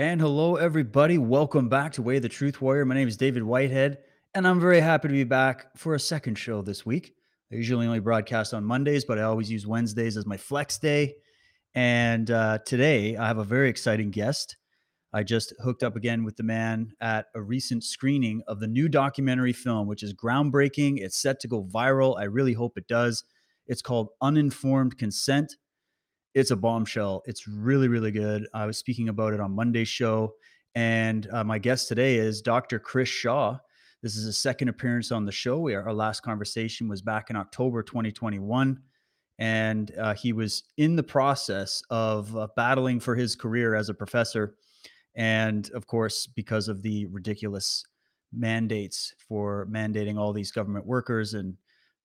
And hello, everybody. Welcome back to Way of the Truth Warrior. My name is David Whitehead, and I'm very happy to be back for a second show this week. I usually only broadcast on Mondays, but I always use Wednesdays as my flex day. And uh, today I have a very exciting guest. I just hooked up again with the man at a recent screening of the new documentary film, which is groundbreaking. It's set to go viral. I really hope it does. It's called Uninformed Consent it's a bombshell. It's really, really good. I was speaking about it on Monday's show. And uh, my guest today is Dr. Chris Shaw. This is a second appearance on the show. We, our last conversation was back in October 2021. And uh, he was in the process of uh, battling for his career as a professor. And of course, because of the ridiculous mandates for mandating all these government workers and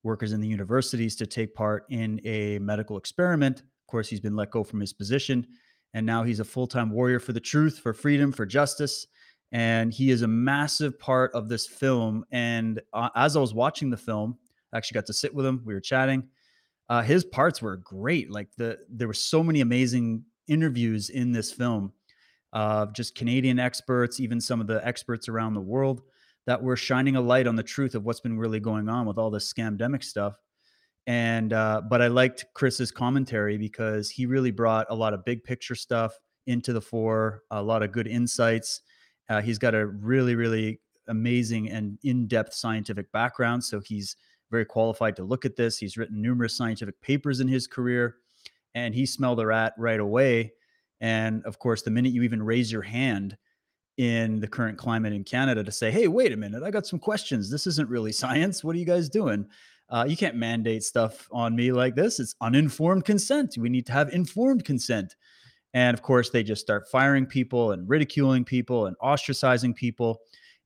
workers in the universities to take part in a medical experiment course, he's been let go from his position, and now he's a full time warrior for the truth, for freedom, for justice. And he is a massive part of this film. And uh, as I was watching the film, I actually got to sit with him. We were chatting. Uh, his parts were great. Like the there were so many amazing interviews in this film of just Canadian experts, even some of the experts around the world that were shining a light on the truth of what's been really going on with all this scamdemic stuff and uh, but I liked Chris's commentary because he really brought a lot of big picture stuff into the fore, a lot of good insights. Uh, he's got a really, really amazing and in-depth scientific background, so he's very qualified to look at this. He's written numerous scientific papers in his career, and he smelled a rat right away. And of course, the minute you even raise your hand in the current climate in Canada to say, "Hey, wait a minute, I got some questions. This isn't really science. What are you guys doing?" Uh, you can't mandate stuff on me like this. It's uninformed consent. We need to have informed consent. And of course, they just start firing people and ridiculing people and ostracizing people.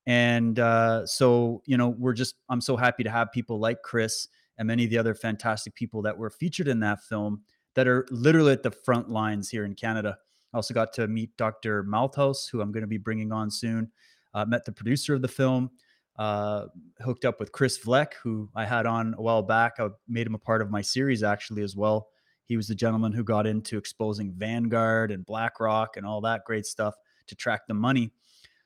And uh, so, you know, we're just, I'm so happy to have people like Chris and many of the other fantastic people that were featured in that film that are literally at the front lines here in Canada. I also got to meet Dr. Malthouse, who I'm going to be bringing on soon. Uh, met the producer of the film uh, hooked up with Chris Vleck, who I had on a while back. I made him a part of my series actually as well. He was the gentleman who got into exposing Vanguard and BlackRock and all that great stuff to track the money.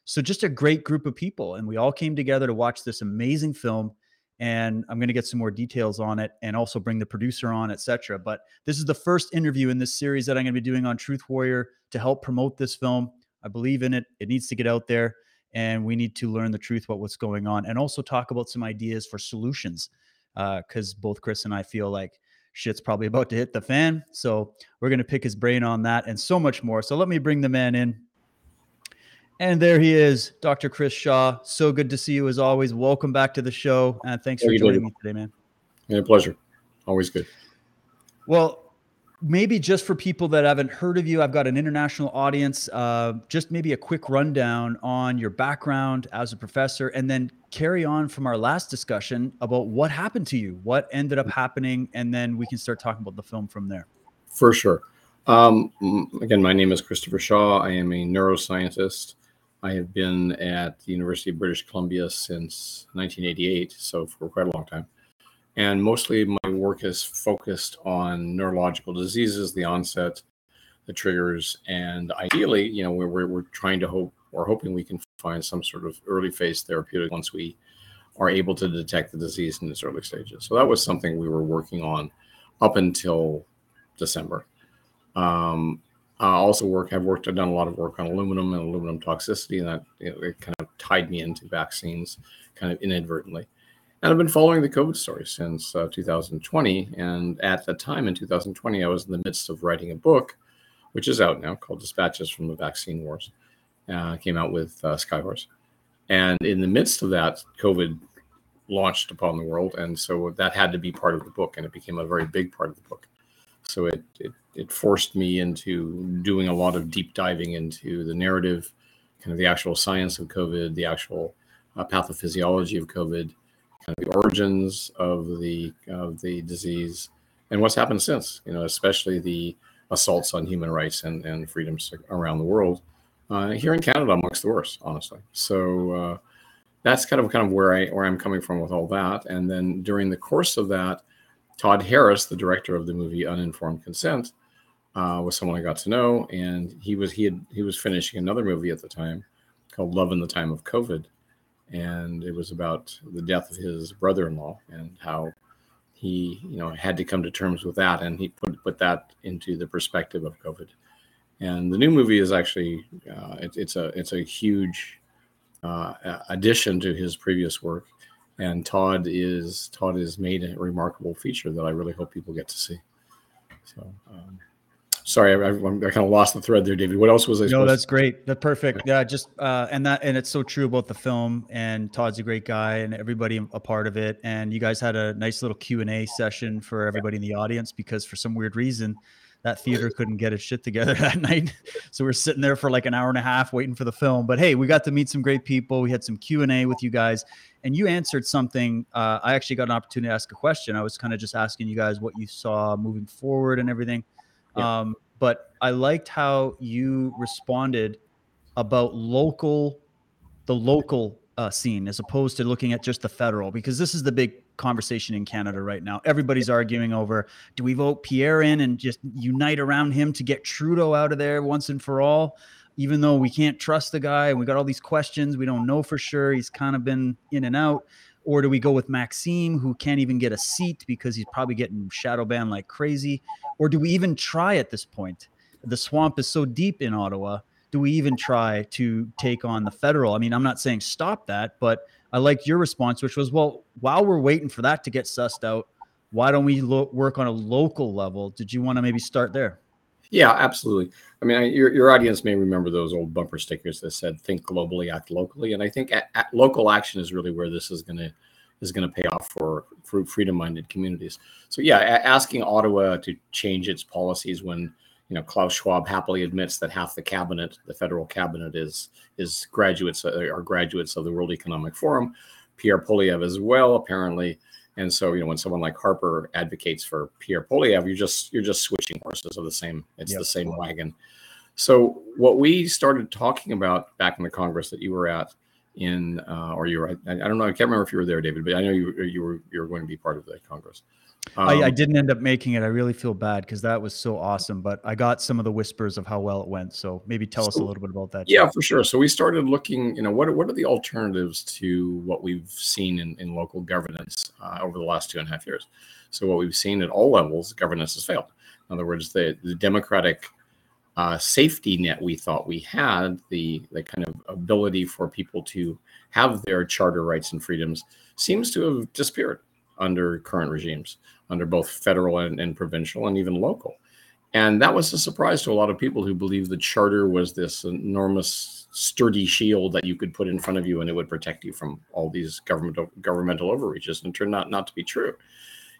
So just a great group of people, and we all came together to watch this amazing film. And I'm going to get some more details on it, and also bring the producer on, etc. But this is the first interview in this series that I'm going to be doing on Truth Warrior to help promote this film. I believe in it. It needs to get out there and we need to learn the truth about what's going on and also talk about some ideas for solutions because uh, both chris and i feel like shit's probably about to hit the fan. So we're going to pick his brain on that and so much more. So let me bring the man in. And there he is dr chris shaw. So good to see you as always. Welcome back to the show and thanks for joining me today man. Yeah pleasure. Always good. Well maybe just for people that haven't heard of you, I've got an international audience. Uh, just maybe a quick rundown on your background as a professor, and then carry on from our last discussion about what happened to you, what ended up happening, and then we can start talking about the film from there. For sure. Um, again, my name is Christopher Shaw. I am a neuroscientist. I have been at the University of British Columbia since 1988, so for quite a long time and mostly my work is focused on neurological diseases, the onset, the triggers, and ideally, you know, we're, we're, trying to hope, we're hoping we can find some sort of early phase therapeutic once we are able to detect the disease in its early stages. So that was something we were working on up until December. Um, I also work, I've worked, I've done a lot of work on aluminum and aluminum toxicity, and that you know, it kind of tied me into vaccines kind of inadvertently. And I've been following the COVID story since uh, 2020. And at the time in 2020, I was in the midst of writing a book, which is out now called Dispatches from the Vaccine Wars. Uh, came out with uh, Skyhorse. And in the midst of that, COVID launched upon the world. And so that had to be part of the book, and it became a very big part of the book. So it, it, it forced me into doing a lot of deep diving into the narrative, kind of the actual science of COVID, the actual uh, pathophysiology of COVID, the origins of the of the disease and what's happened since. You know, especially the assaults on human rights and, and freedoms around the world. Uh, here in Canada, amongst the worst, honestly. So uh, that's kind of kind of where I where I'm coming from with all that. And then during the course of that, Todd Harris, the director of the movie Uninformed Consent, uh, was someone I got to know, and he was he had he was finishing another movie at the time called Love in the Time of COVID, and it was about the death of his brother-in-law and how he you know had to come to terms with that, and he put put that into the perspective of COVID. And the new movie is actually uh, it, it's a it's a huge uh, addition to his previous work, and Todd is Todd has made a remarkable feature that I really hope people get to see. So. Um, sorry, I, I, I, kind of lost the thread there, David. What else was I? Saying? No, that's to- great. That's perfect. Yeah, just uh, and that and it's so true about the film. And Todd's a great guy, and everybody a part of it. And you guys had a nice little Q and A session for everybody in the audience because for some weird reason. That theater couldn't get its shit together that night, so we're sitting there for like an hour and a half waiting for the film. But hey, we got to meet some great people. We had some Q and A with you guys, and you answered something. Uh, I actually got an opportunity to ask a question. I was kind of just asking you guys what you saw moving forward and everything. Yeah. Um, but I liked how you responded about local, the local uh, scene as opposed to looking at just the federal, because this is the big conversation in Canada right now. Everybody's arguing over do we vote Pierre in and just unite around him to get Trudeau out of there once and for all? Even though we can't trust the guy and we got all these questions, we don't know for sure. He's kind of been in and out. Or do we go with Maxime, who can't even get a seat because he's probably getting shadow banned like crazy? Or do we even try at this point? The swamp is so deep in Ottawa. Do we even try to take on the federal? I mean, I'm not saying stop that, but I liked your response, which was, well, while we're waiting for that to get sussed out, why don't we lo- work on a local level? Did you want to maybe start there? Yeah, absolutely. I mean, I, your, your audience may remember those old bumper stickers that said "Think globally, act locally," and I think at, at local action is really where this is going to is going to pay off for, for freedom-minded communities. So yeah, asking Ottawa to change its policies when you know Klaus Schwab happily admits that half the cabinet, the federal cabinet, is is graduates uh, are graduates of the World Economic Forum. Pierre Poilievre as well, apparently. And so, you know, when someone like Harper advocates for Pierre Poilievre, you're just you're just switching horses of the same. It's yep. the same wagon. So what we started talking about back in the Congress that you were at in, uh, or you were, I, I, don't know, I can't remember if you were there, David, but I know you you were you were going to be part of the Congress. Um, I, I, um, didn't end up making it. I really feel bad because that was so awesome. But I got some of the whispers of how well it went. So maybe tell so, us a little bit about that. Yeah, for sure. So we started looking. You know, what what are the alternatives to what we've seen in, in local governance uh, over the last two and a half years? So what we've seen at all levels, governance has failed. In other words, the the democratic uh, safety net we thought we had, the the kind of ability for people to have their charter rights and freedoms, seems to have disappeared under current regimes, under both federal and, and provincial and even local. And that was a surprise to a lot of people who believed the charter was this enormous, sturdy shield that you could put in front of you and it would protect you from all these governmental governmental overreaches, and it turned out not to be true.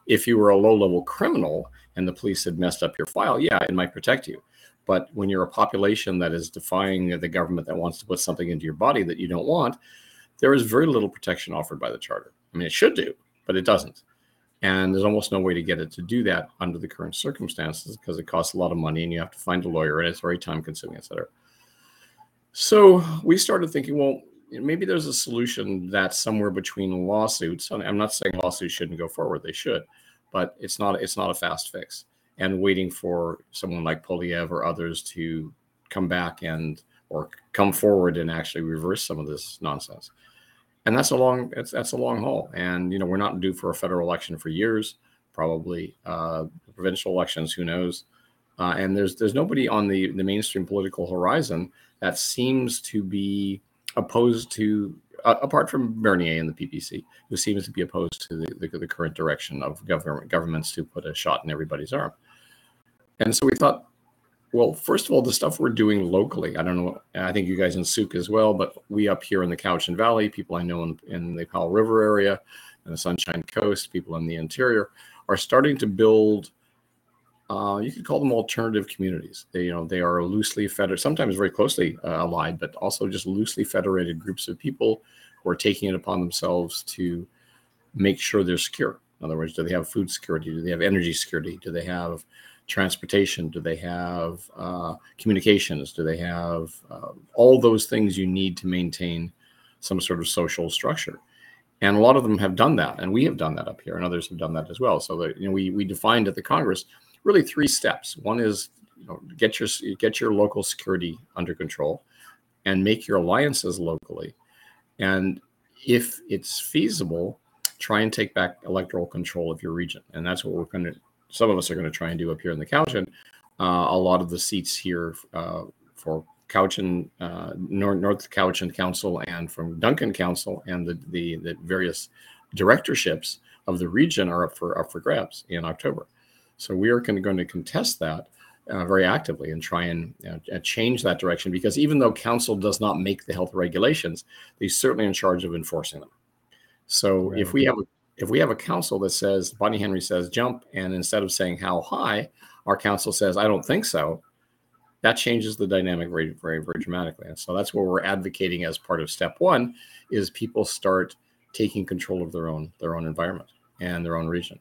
If you were a low-level criminal and the police had messed up your file, yeah, it might protect you. But when you're a population that is defying the government that wants to put something into your body that you don't want, there is very little protection offered by the charter. I mean, it should do, but it doesn't. And there's almost no way to get it to do that under the current circumstances because it costs a lot of money and you have to find a lawyer and it's very time consuming, et cetera. So we started thinking, well, maybe there's a solution that's somewhere between lawsuits. I'm not saying lawsuits shouldn't go forward; they should, but it's not. It's not a fast fix. And waiting for someone like Poilievre or others to come back and or come forward and actually reverse some of this nonsense and that's a long that's that's a long haul. And you know, we're not due for a federal election for years, probably uh, provincial elections. Who knows? Uh, and there's there's nobody on the the mainstream political horizon that seems to be opposed to uh, apart from Bernier and the PPC, who seems to be opposed to the, the, the current direction of government governments to put a shot in everybody's arm. And so we thought, well, first of all, the stuff we're doing locally, I don't know, I think you guys in Sooke as well, but we up here in the Cowichan Valley, people I know in, in the Powell River area and the Sunshine Coast, people in the interior are starting to build, uh, you could call them alternative communities. They, you know, they are loosely federated, sometimes very closely uh, allied, but also just loosely federated groups of people who are taking it upon themselves to make sure they're secure. In other words, do they have food security? Do they have energy security? Do they have transportation? Do they have uh, communications? Do they have uh, all those things you need to maintain some sort of social structure? And a lot of them have done that, and we have done that up here, and others have done that as well. So that you know, we we defined at the Congress really three steps. One is you know get your get your local security under control and make your alliances locally and if it's feasible try and take back electoral control of your region and that's what we're going to some of us are going to try and do up here in the Cowichan. Uh, a lot of the seats here uh, for Cowichan, uh, North, North Cowichan Council and from Duncan Council and the, the, the various directorships of the region are up for up for grabs in October. So we are going to contest that uh, very actively and try and uh, change that direction because even though council does not make the health regulations, they're certainly in charge of enforcing them. So right. if we have a, if we have a council that says Bonnie Henry says jump, and instead of saying how high, our council says I don't think so, that changes the dynamic very very very dramatically. And so that's what we're advocating as part of step one is people start taking control of their own their own environment and their own region,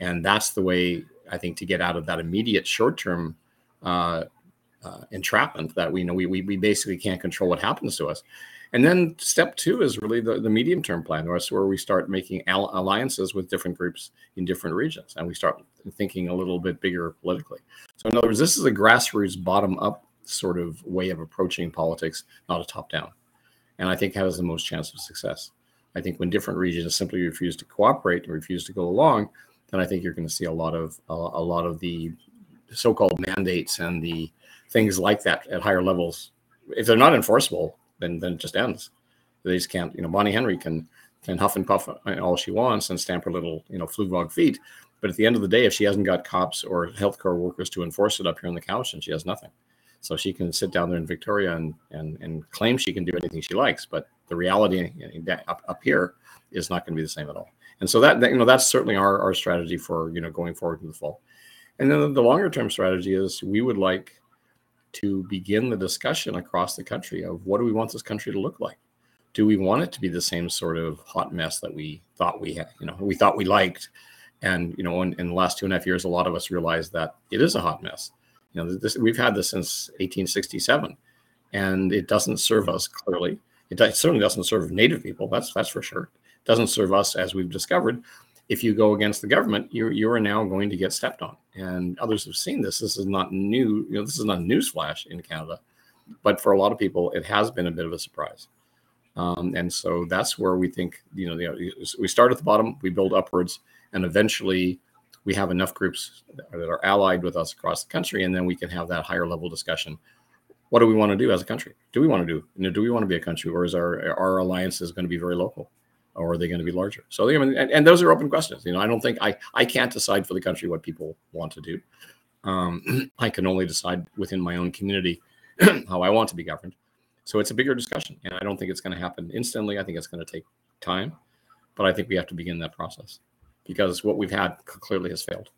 and that's the way I think to get out of that immediate short term uh, uh, entrapment that we know we, we we basically can't control what happens to us. And then step two is really the, the medium term plan, that's where we start making alliances with different groups in different regions, and we start thinking a little bit bigger politically. So in other words, this is a grassroots bottom up sort of way of approaching politics, not a top down. And I think has the most chance of success. I think when different regions simply refuse to cooperate and refuse to go along, then I think you're going to see a lot of a, a lot of the so-called mandates and the things like that at higher levels. If they're not enforceable, then then it just ends. They just can't. You know, Bonnie Henry can can huff and puff all she wants and stamp her little you know flugvog feet, but at the end of the day, if she hasn't got cops or healthcare workers to enforce it up here on the couch, and she has nothing. So she can sit down there in Victoria and and and claim she can do anything she likes, but the reality up, up here is not going to be the same at all. And so that, that you know that's certainly our, our strategy for you know going forward in the fall. And then the longer term strategy is we would like to begin the discussion across the country of what do we want this country to look like? Do we want it to be the same sort of hot mess that we thought we had, you know, we thought we liked? And, you know, in, in the last two and a half years, a lot of us realized that it is a hot mess. You know, this, we've had this since 1867 and it doesn't serve us clearly. It, it certainly doesn't serve Native people. That's, that's for sure. It doesn't serve us as we've discovered if you go against the government, you you are now going to get stepped on. And others have seen this. This is not new. You know, this is not a newsflash in Canada, but for a lot of people, it has been a bit of a surprise. Um, and so that's where we think you know the, we start at the bottom, we build upwards, and eventually we have enough groups that are allied with us across the country, and then we can have that higher level discussion. What do we want to do as a country? Do we want to do? You know, do we want to be a country, or is our our alliance is going to be very local? Or are they going to be larger? So, I mean, and, and, those are open questions. You know, I don't think I I can't decide for the country what people want to do. Um, I can only decide within my own community how I want to be governed. So it's a bigger discussion, and I don't think it's going to happen instantly. I think it's going to take time, but I think we have to begin that process because what we've had clearly has failed.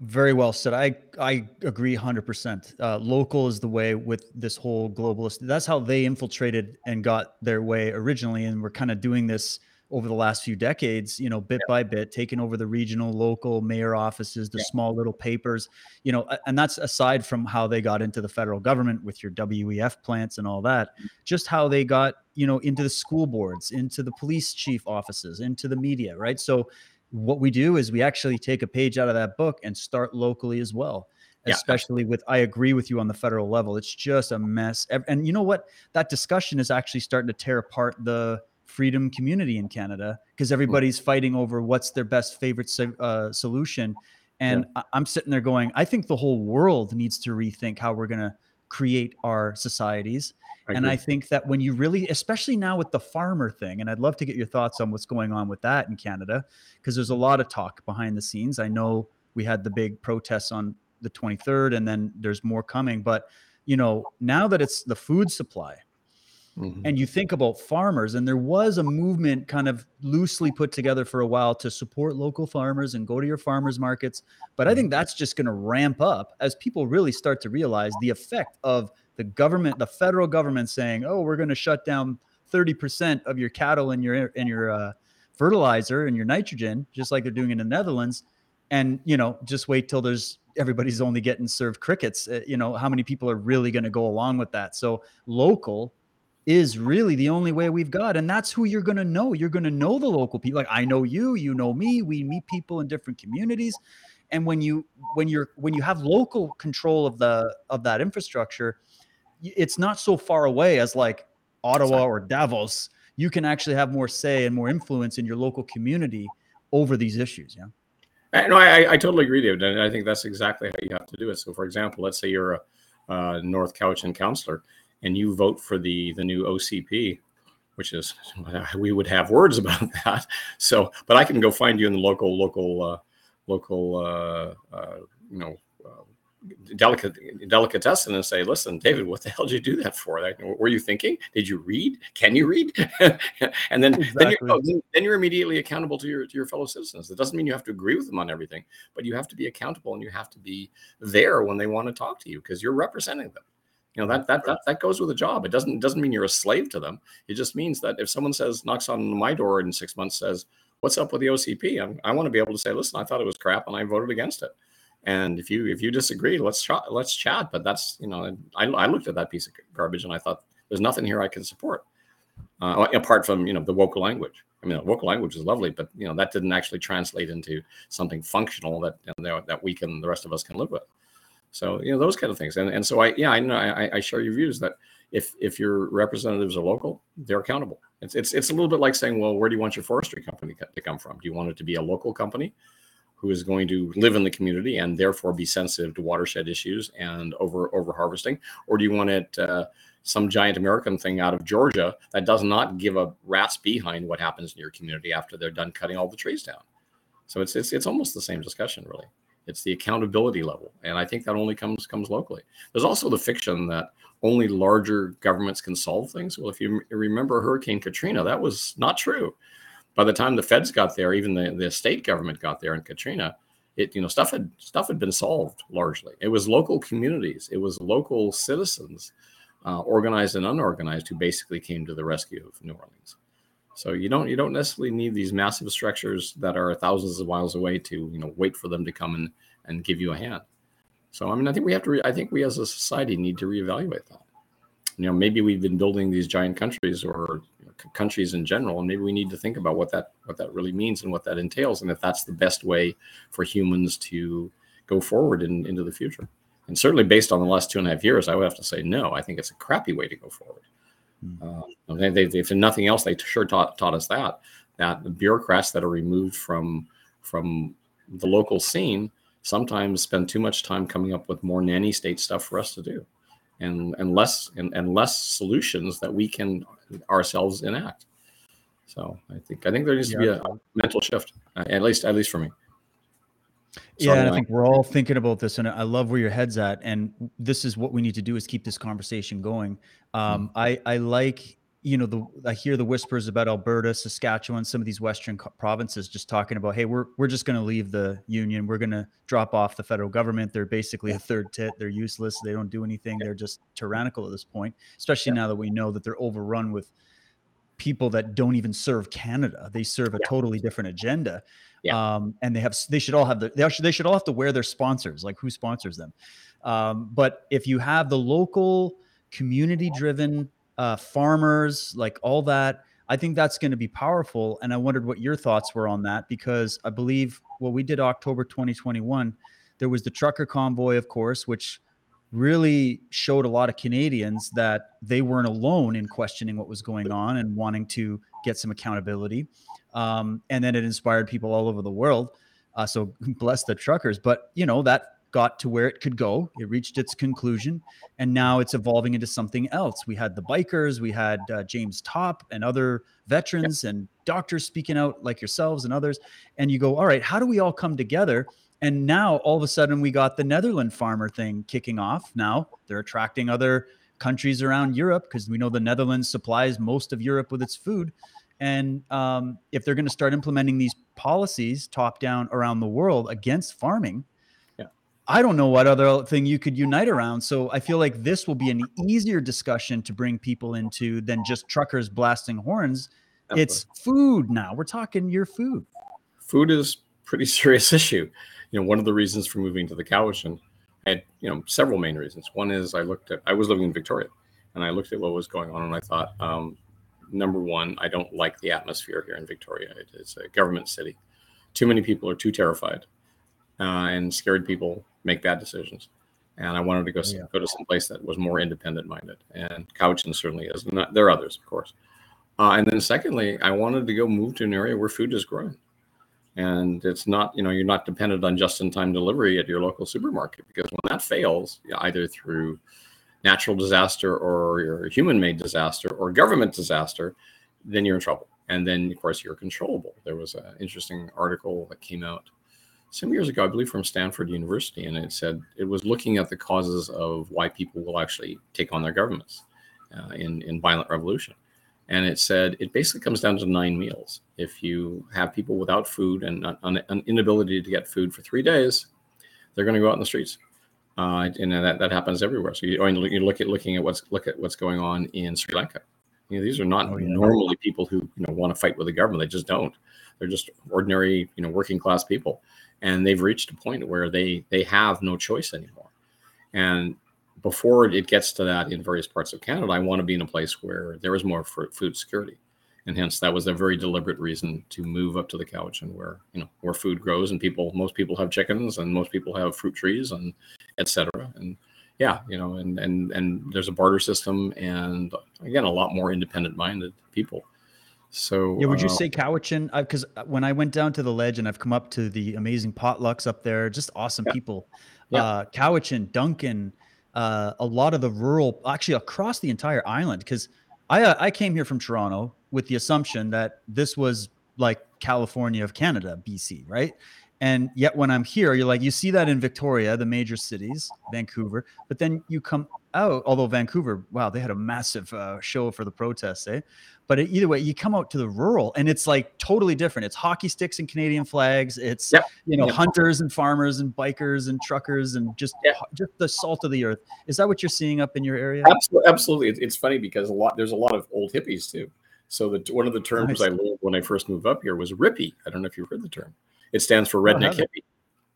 Very well said. I I agree 100%. Uh, local is the way with this whole globalist. That's how they infiltrated and got their way originally, and we're kind of doing this over the last few decades. You know, bit yeah. by bit, taking over the regional, local mayor offices, the yeah. small little papers. You know, and that's aside from how they got into the federal government with your WEF plants and all that. Mm-hmm. Just how they got you know into the school boards, into the police chief offices, into the media. Right. So what we do is we actually take a page out of that book and start locally as well. Yeah. especially with i agree with you on the federal level. It's just a mess. And you know what? That discussion is actually starting to tear apart the freedom community in canada because everybody's fighting over what's their best favorite uh, solution. And yeah. i'm sitting there going i think the whole world needs to rethink how we're going to create our societies I and I think that when you really, especially now with the farmer thing, and I'd love to get your thoughts on what's going on with that in Canada, because there's a lot of talk behind the scenes. I know we had the big protests on the 23rd, and then there's more coming. But you know, now that it's the food supply, mm-hmm. and you think about farmers, and there was a movement kind of loosely put together for a while to support local farmers and go to your farmers markets. But I think that's just going to ramp up as people really start to realize the effect of the government, the federal government saying, "Oh, we're going to shut down 30% of your cattle and your and your uh, fertilizer and your nitrogen, just like they're doing in the Netherlands." And you know, just wait till there's everybody's only getting served crickets. Uh, you know, how many people are really going to go along with that? So local is really the only way we've got and that's who you're going to know you're going to know the local people like i know you you know me we meet people in different communities And when you when you're when you have local control of the of that infrastructure, it's not so far away as like Ottawa or Davos. You can actually have more say and more influence in your local community over these issues. Yeah. No, I, I totally agree, David. And I think that's exactly how you have to do it. So, for example, let's say you're a uh, North Cowichan councillor and you vote for the the new OCP, which is we would have words about that. So, but I can go find you in the local local uh, local uh, uh you know delicate delicatessen and say, listen, David, what the hell did you do that for? Like, were you thinking? Did you read? Can you read? and then exactly. then, you're, oh, then you're immediately accountable to your to your fellow citizens. It doesn't mean you have to agree with them on everything, but you have to be accountable and you have to be there when they want to talk to you because you're representing them. You know that that that that goes with a job. It doesn't doesn't mean you're a slave to them. It just means that if someone says knocks on my door in six months says, "What's up with the OCP?" I'm, I want to be able to say, "Listen, I thought it was crap and I voted against it." And if you if you disagree, let's chat. Let's chat. But that's you know, I, I looked at that piece of garbage and I thought there's nothing here I can support, uh, apart from you know the vocal language. I mean, the vocal language is lovely, but you know that didn't actually translate into something functional that you know, that we can the rest of us can live with. So you know those kind of things. And and so I yeah I know I, I share your views that if if your representatives are local, they're accountable. It's it's it's a little bit like saying, well, where do you want your forestry company to come from? Do you want it to be a local company? who is going to live in the community and therefore be sensitive to watershed issues and over over harvesting, or do you want it uh, some giant American thing out of Georgia that does not give a rat's behind what happens in your community after they're done cutting all the trees down? So it's it's it's almost the same discussion, really. It's the accountability level, and I think that only comes comes locally. There's also the fiction that only larger governments can solve things. Well, if you remember Hurricane Katrina, that was not true by the time the feds got there, even the, the state government got there in Katrina, it you know stuff had stuff had been solved largely. It was local communities, it was local citizens, uh, organized and unorganized, who basically came to the rescue of New Orleans. So you don't you don't necessarily need these massive structures that are thousands of miles away to you know wait for them to come and and give you a hand. So I mean I think we have to re- I think we as a society need to reevaluate that. You know maybe we've been building these giant countries or you know, countries in general and maybe we need to think about what that what that really means and what that entails and if that's the best way for humans to go forward in, into the future. And certainly based on the last two and a half years i would have to say no i think it's a crappy way to go forward mm-hmm. they, they, if nothing else they sure taught, taught us that that the bureaucrats that are removed from from the local scene sometimes spend too much time coming up with more nanny state stuff for us to do and and less and, and less solutions that we can ourselves enact. So I think I think there needs yeah. to be a, a mental shift, uh, at least at least for me. So yeah, I think we're all thinking about this, and I love where your head's at. And this is what we need to do: is keep this conversation going. Um, mm-hmm. I I like you know, the I hear the whispers about Alberta, Saskatchewan, some of these western co- provinces just talking about, hey, we're we're just going to leave the union. We're going to drop off the federal government. They're basically a third tit. They're useless. They don't do anything. They're just tyrannical at this point. Especially yeah. now that we know that they're overrun with people that don't even serve Canada. They serve a yeah. totally different agenda. Yeah. Um, and they have they should all have the they should they should all have to wear their sponsors. Like who sponsors them? Um, but if you have the local community driven uh, farmers, like all that. I think that's going to be powerful. And I wondered what your thoughts were on that because I believe what we did October 2021, there was the trucker convoy, of course, which really showed a lot of Canadians that they weren't alone in questioning what was going on and wanting to get some accountability. Um, and then it inspired people all over the world. Uh, so bless the truckers. But you know that got to where it could go. It reached its conclusion, and now it's evolving into something else. We had the bikers, we had uh, James Topp and other veterans yeah. and doctors speaking out like yourselves and others. And you go, all right, how do we all come together? And now all of a sudden we got the Netherland farmer thing kicking off. Now they're attracting other countries around Europe because we know the Netherlands supplies most of Europe with its food. And um, if they're going to start implementing these policies top down around the world against farming, yeah. I don't know what other thing you could unite around. So I feel like this will be an easier discussion to bring people into than just truckers blasting horns. Absolutely. It's food now. We're talking your food. Food is pretty serious issue. You know, one of the reasons for moving to the Cowichan had, you know, several main reasons. One is I looked at I was living in Victoria and I looked at what was going on and I thought, um, number one, I don't like the atmosphere here in Victoria. It, it's a government city. Too many people are too terrified uh, and scared people make bad decisions. And I wanted to go yeah. go to some place that was more independent minded, and Cowichan certainly is. Not, there are others, of course. Uh, and then secondly, I wanted to go move to an area where food is grown, and it's not you know you're not dependent on just in time delivery at your local supermarket because when that fails, either through natural disaster or your human made disaster or government disaster, then you're in trouble. And then, of course, you're controllable. There was an interesting article that came out some years ago, I believe, from Stanford University, and it said it was looking at the causes of why people will actually take on their governments uh, in, in violent revolution. And it said it basically comes down to nine meals. If you have people without food and an, an inability to get food for three days, they're going to go out in the streets uh, and that, that happens everywhere. So you, you look at looking at what's look at what's going on in Sri Lanka. You know, these are not Oh, yeah. normally people who you know want to fight with the government. They just don't. They're just ordinary, you know, working class people, and they've reached a point where they they have no choice anymore. And before it gets to that in various parts of Canada, I want to be in a place where there is more food security, and hence that was a very deliberate reason to move up to the couch and where you know where food grows and people most people have chickens and most people have fruit trees and etc. And yeah, you know, and and and there's a barter system, and again, a lot more independent-minded people. So Yeah, would you uh, say Cowichan? Because when I went down to the ledge and I've come up to the amazing potlucks up there, just awesome Yeah. people. Yeah. Uh, Cowichan, Duncan, uh, a lot of the rural, actually across the entire island. Because I uh, I came here from Toronto with the assumption that this was like California of Canada, BC, right? And yet when I'm here, you're like you see that in Victoria, the major cities, Vancouver, but then you come out. Although Vancouver, wow, they had a massive uh, show for the protests, eh? But either way, you come out to the rural and it's like totally different. It's hockey sticks and Canadian flags. It's Yep. you know Yep. hunters and farmers and bikers and truckers and just Yeah. just the salt of the earth. Is that what you're seeing up in your area? Absolutely, absolutely. It's funny because a lot there's a lot of old hippies too. So the one of the terms Nice. I learned when I first moved up here was rippy. I don't know if you've heard the term. It stands for Oh, redneck haven't. hippie.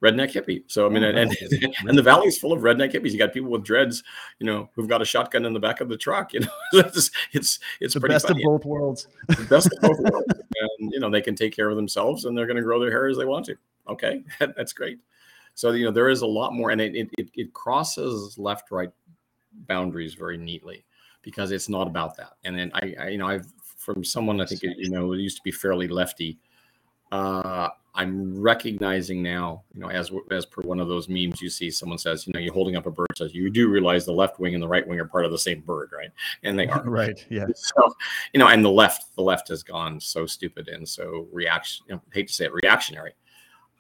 Redneck hippie. So I mean, Oh, and, and and the valley's full of redneck hippies. You got people with dreads, you know, who've got a shotgun in the back of the truck. You know, it's it's it's the pretty best funny. of both worlds. the best of both worlds. And you know, they can take care of themselves and they're going to grow their hair as they want to. Okay, that's great. So you know, there is a lot more, and it it, it, it crosses left right boundaries very neatly because it's not about that. And then I, I you know, I've from someone I think you know who used to be fairly lefty. Uh, I'm recognizing now, you know, as as per one of those memes you see, someone says, you know, you're holding up a bird, says you do realize the left wing and the right wing are part of the same bird, right? And they are right. Yeah. so you know and the left the left has gone so stupid and so reaction you know, hate to say it reactionary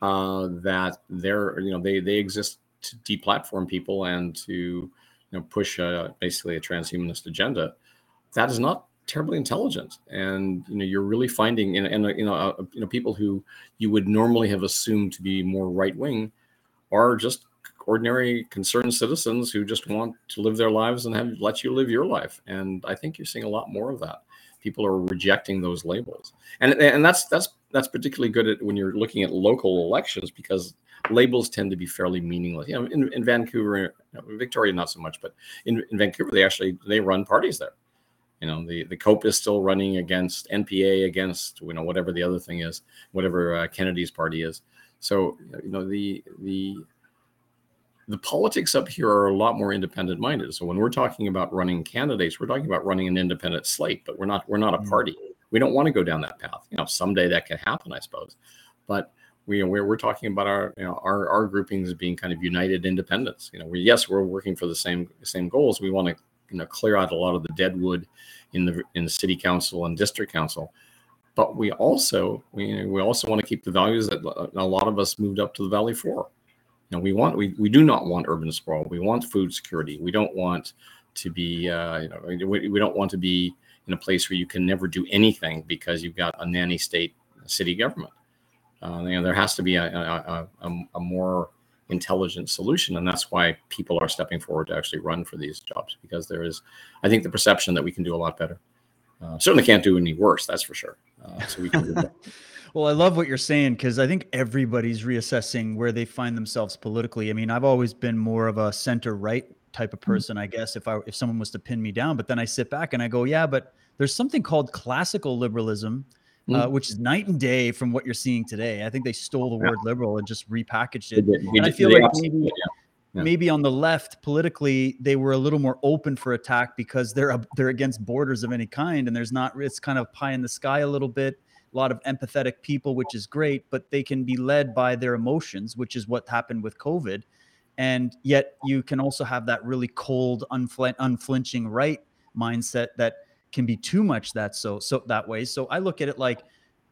uh that they're you know they they exist to deplatform people and to you know push a, basically a transhumanist agenda that is not terribly intelligent. And you know you're really finding and, and you know uh, you know people who you would normally have assumed to be more right wing are just ordinary concerned citizens who just want to live their lives and have let you live your life. And i think you're seeing a lot more of that. People are rejecting those labels. And and that's that's that's particularly good at when you're looking at local elections because labels tend to be fairly meaningless. You know in, in vancouver you know, victoria not so much but in, in vancouver they actually they run parties there you know the the COPE is still running against npa against you know whatever the other thing is whatever uh, kennedy's party is so you know the the the politics up here are a lot more independent minded. So when we're talking about running candidates, we're talking about running an independent slate, but we're not we're not a Mm. party. We don't want to go down that path. You know, someday that could happen, I suppose. But we we're, we're talking about our you know our our groupings being kind of united independents. You know, we yes we're working for the same same goals. We want to you know clear out a lot of the dead wood in the in the city council and district council. But we also we, we also want to keep the values that a lot of us moved up to the valley for. You know, we want we, we do not want urban sprawl. We want food security. We don't want to be uh, you know we, we don't want to be in a place where you can never do anything because you've got a nanny state city government. Uh, you know, there has to be a, a, a, a more intelligent solution, and that's why people are stepping forward to actually run for these jobs because there is, I think, the perception that we can do a lot better. Uh, certainly can't do any worse, that's for sure. Uh, so we can do that. Well, I love what you're saying because I think everybody's reassessing where they find themselves politically. I mean, I've always been more of a center right type of person, I guess, if I if someone was to pin me down. But then I sit back and I go, yeah, but there's something called classical liberalism uh, which is night and day from what you're seeing today. I think they stole the Yeah. word liberal and just repackaged They it. did- they And I feel like maybe Yeah. maybe on the left politically they were a little more open for attack because they're a- they're against borders of any kind and there's not it's kind of pie in the sky a little bit a lot of empathetic people which is great but they can be led by their emotions which is what happened with covid and yet you can also have that really cold unfl- unflinching right mindset that can be too much that so so that way so i look at it like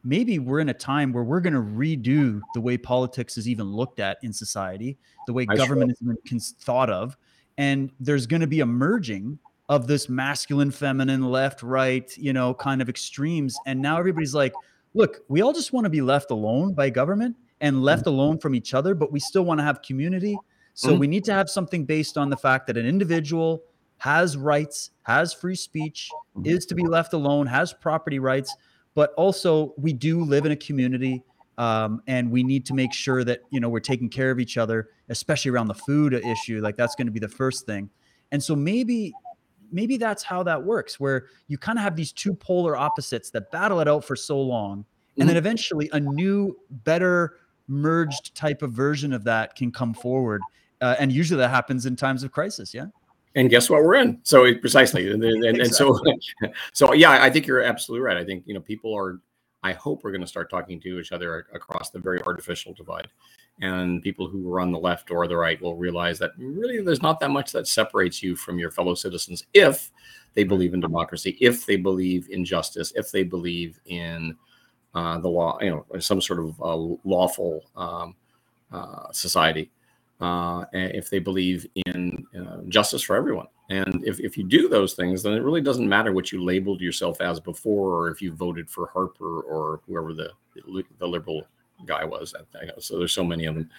maybe we're in a time where we're going to redo the way politics is even looked at in society, the way I government is thought of, and there's going to be a merging of this masculine, feminine, left, right, you know, kind of extremes. And now everybody's like, look, we all just want to be left alone by government and left alone from each other, but we still want to have community. So Mhm. we need to have something based on the fact that an individual has rights, has free speech, Mhm. is to be left alone, has property rights, but also we do live in a community um, and we need to make sure that you know we're taking care of each other especially around the food issue like that's going to be the first thing. And so maybe maybe that's how that works where you kind of have these two polar opposites that battle it out for so long and then eventually a new better merged type of version of that can come forward uh, and usually that happens in times of crisis yeah and guess what we're in? So it, precisely and, and, and so so yeah i think you're absolutely right. I think you know people are i hope we're going to start talking to each other across the very artificial divide. And people who are on the left or the right will realize that really there's not that much that separates you from your fellow citizens if they believe in democracy if they believe in justice if they believe in uh, the law you know some sort of uh, lawful um, uh, society. Uh, if they believe in uh, justice for everyone. And if, if you do those things, then it really doesn't matter what you labeled yourself as before, or if you voted for Harper or whoever the the liberal guy was. So there's so many of them,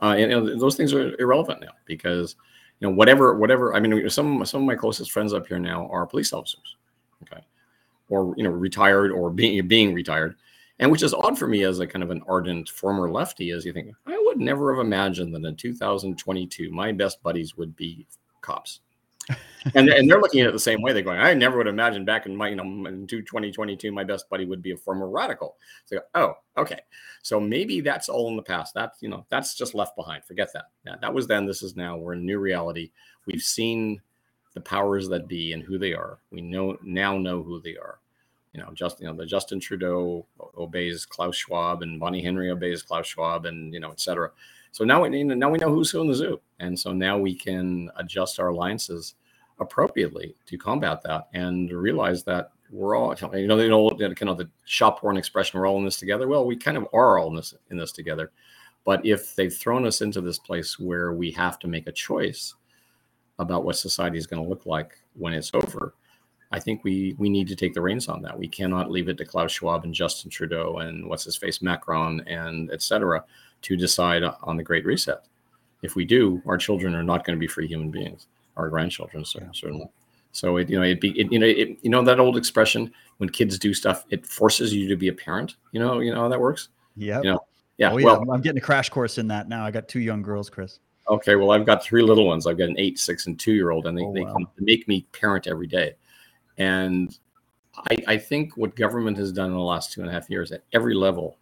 uh, and, and, those things are irrelevant now because you know whatever whatever. I mean, some some of my closest friends up here now are police officers, okay, or you know retired or being being retired. And which is odd for me as a kind of an ardent former lefty, as you think I would never have imagined that in 2022 my best buddies would be cops, and and they're looking at it the same way. They're going, I never would imagine back in my you know in 2022 my best buddy would be a former radical. So oh okay, so maybe that's all in the past. That's, you know that's just left behind. Forget that. Yeah, that was then. This is now. We're in new reality. We've seen the powers that be and who they are. We know now know who they are you know, just you know, the Justin Trudeau obeys Klaus Schwab and Bonnie Henry obeys Klaus Schwab and you know, et cetera. So now we now we know who's who in the zoo, and so now we can adjust our alliances appropriately to combat that and realize that we're all you know you know kind of the shop worn expression we're all in this together. Well, we kind of are all in this in this together, but if they've thrown us into this place where we have to make a choice about what society is going to look like when it's over I think we we need to take the reins on that. We cannot leave it to Klaus Schwab and Justin Trudeau and what's his face Macron and etc. to decide on the Great Reset. If we do, our children are not going to be free human beings. Our grandchildren certainly. certainly. So it you know it be it, you know it, you know that old expression when kids do stuff it forces you to be a parent. You know you know how that works. Yeah. You know, yeah. Oh, yeah. Well, I'm getting a crash course in that now. I got two young girls, Chris. Okay. Well, I've got three little ones. I've got an eight, six, and two year old, and they, Oh, they wow. can make me parent every day. And I, I think what government has done in the last two and a half years at every level